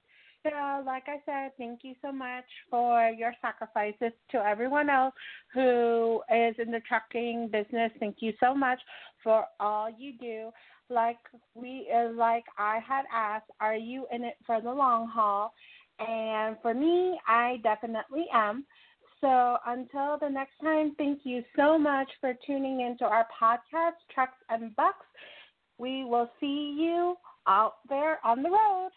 Like I said, thank you so much for your sacrifices to everyone else who is in the trucking business. Thank you so much for all you do. Like we, uh, like I had asked, are you in it for the long haul? And for me, I definitely am. So until the next time, thank you so much for tuning into our podcast, Trucks and Bucks. We will see you out there on the road.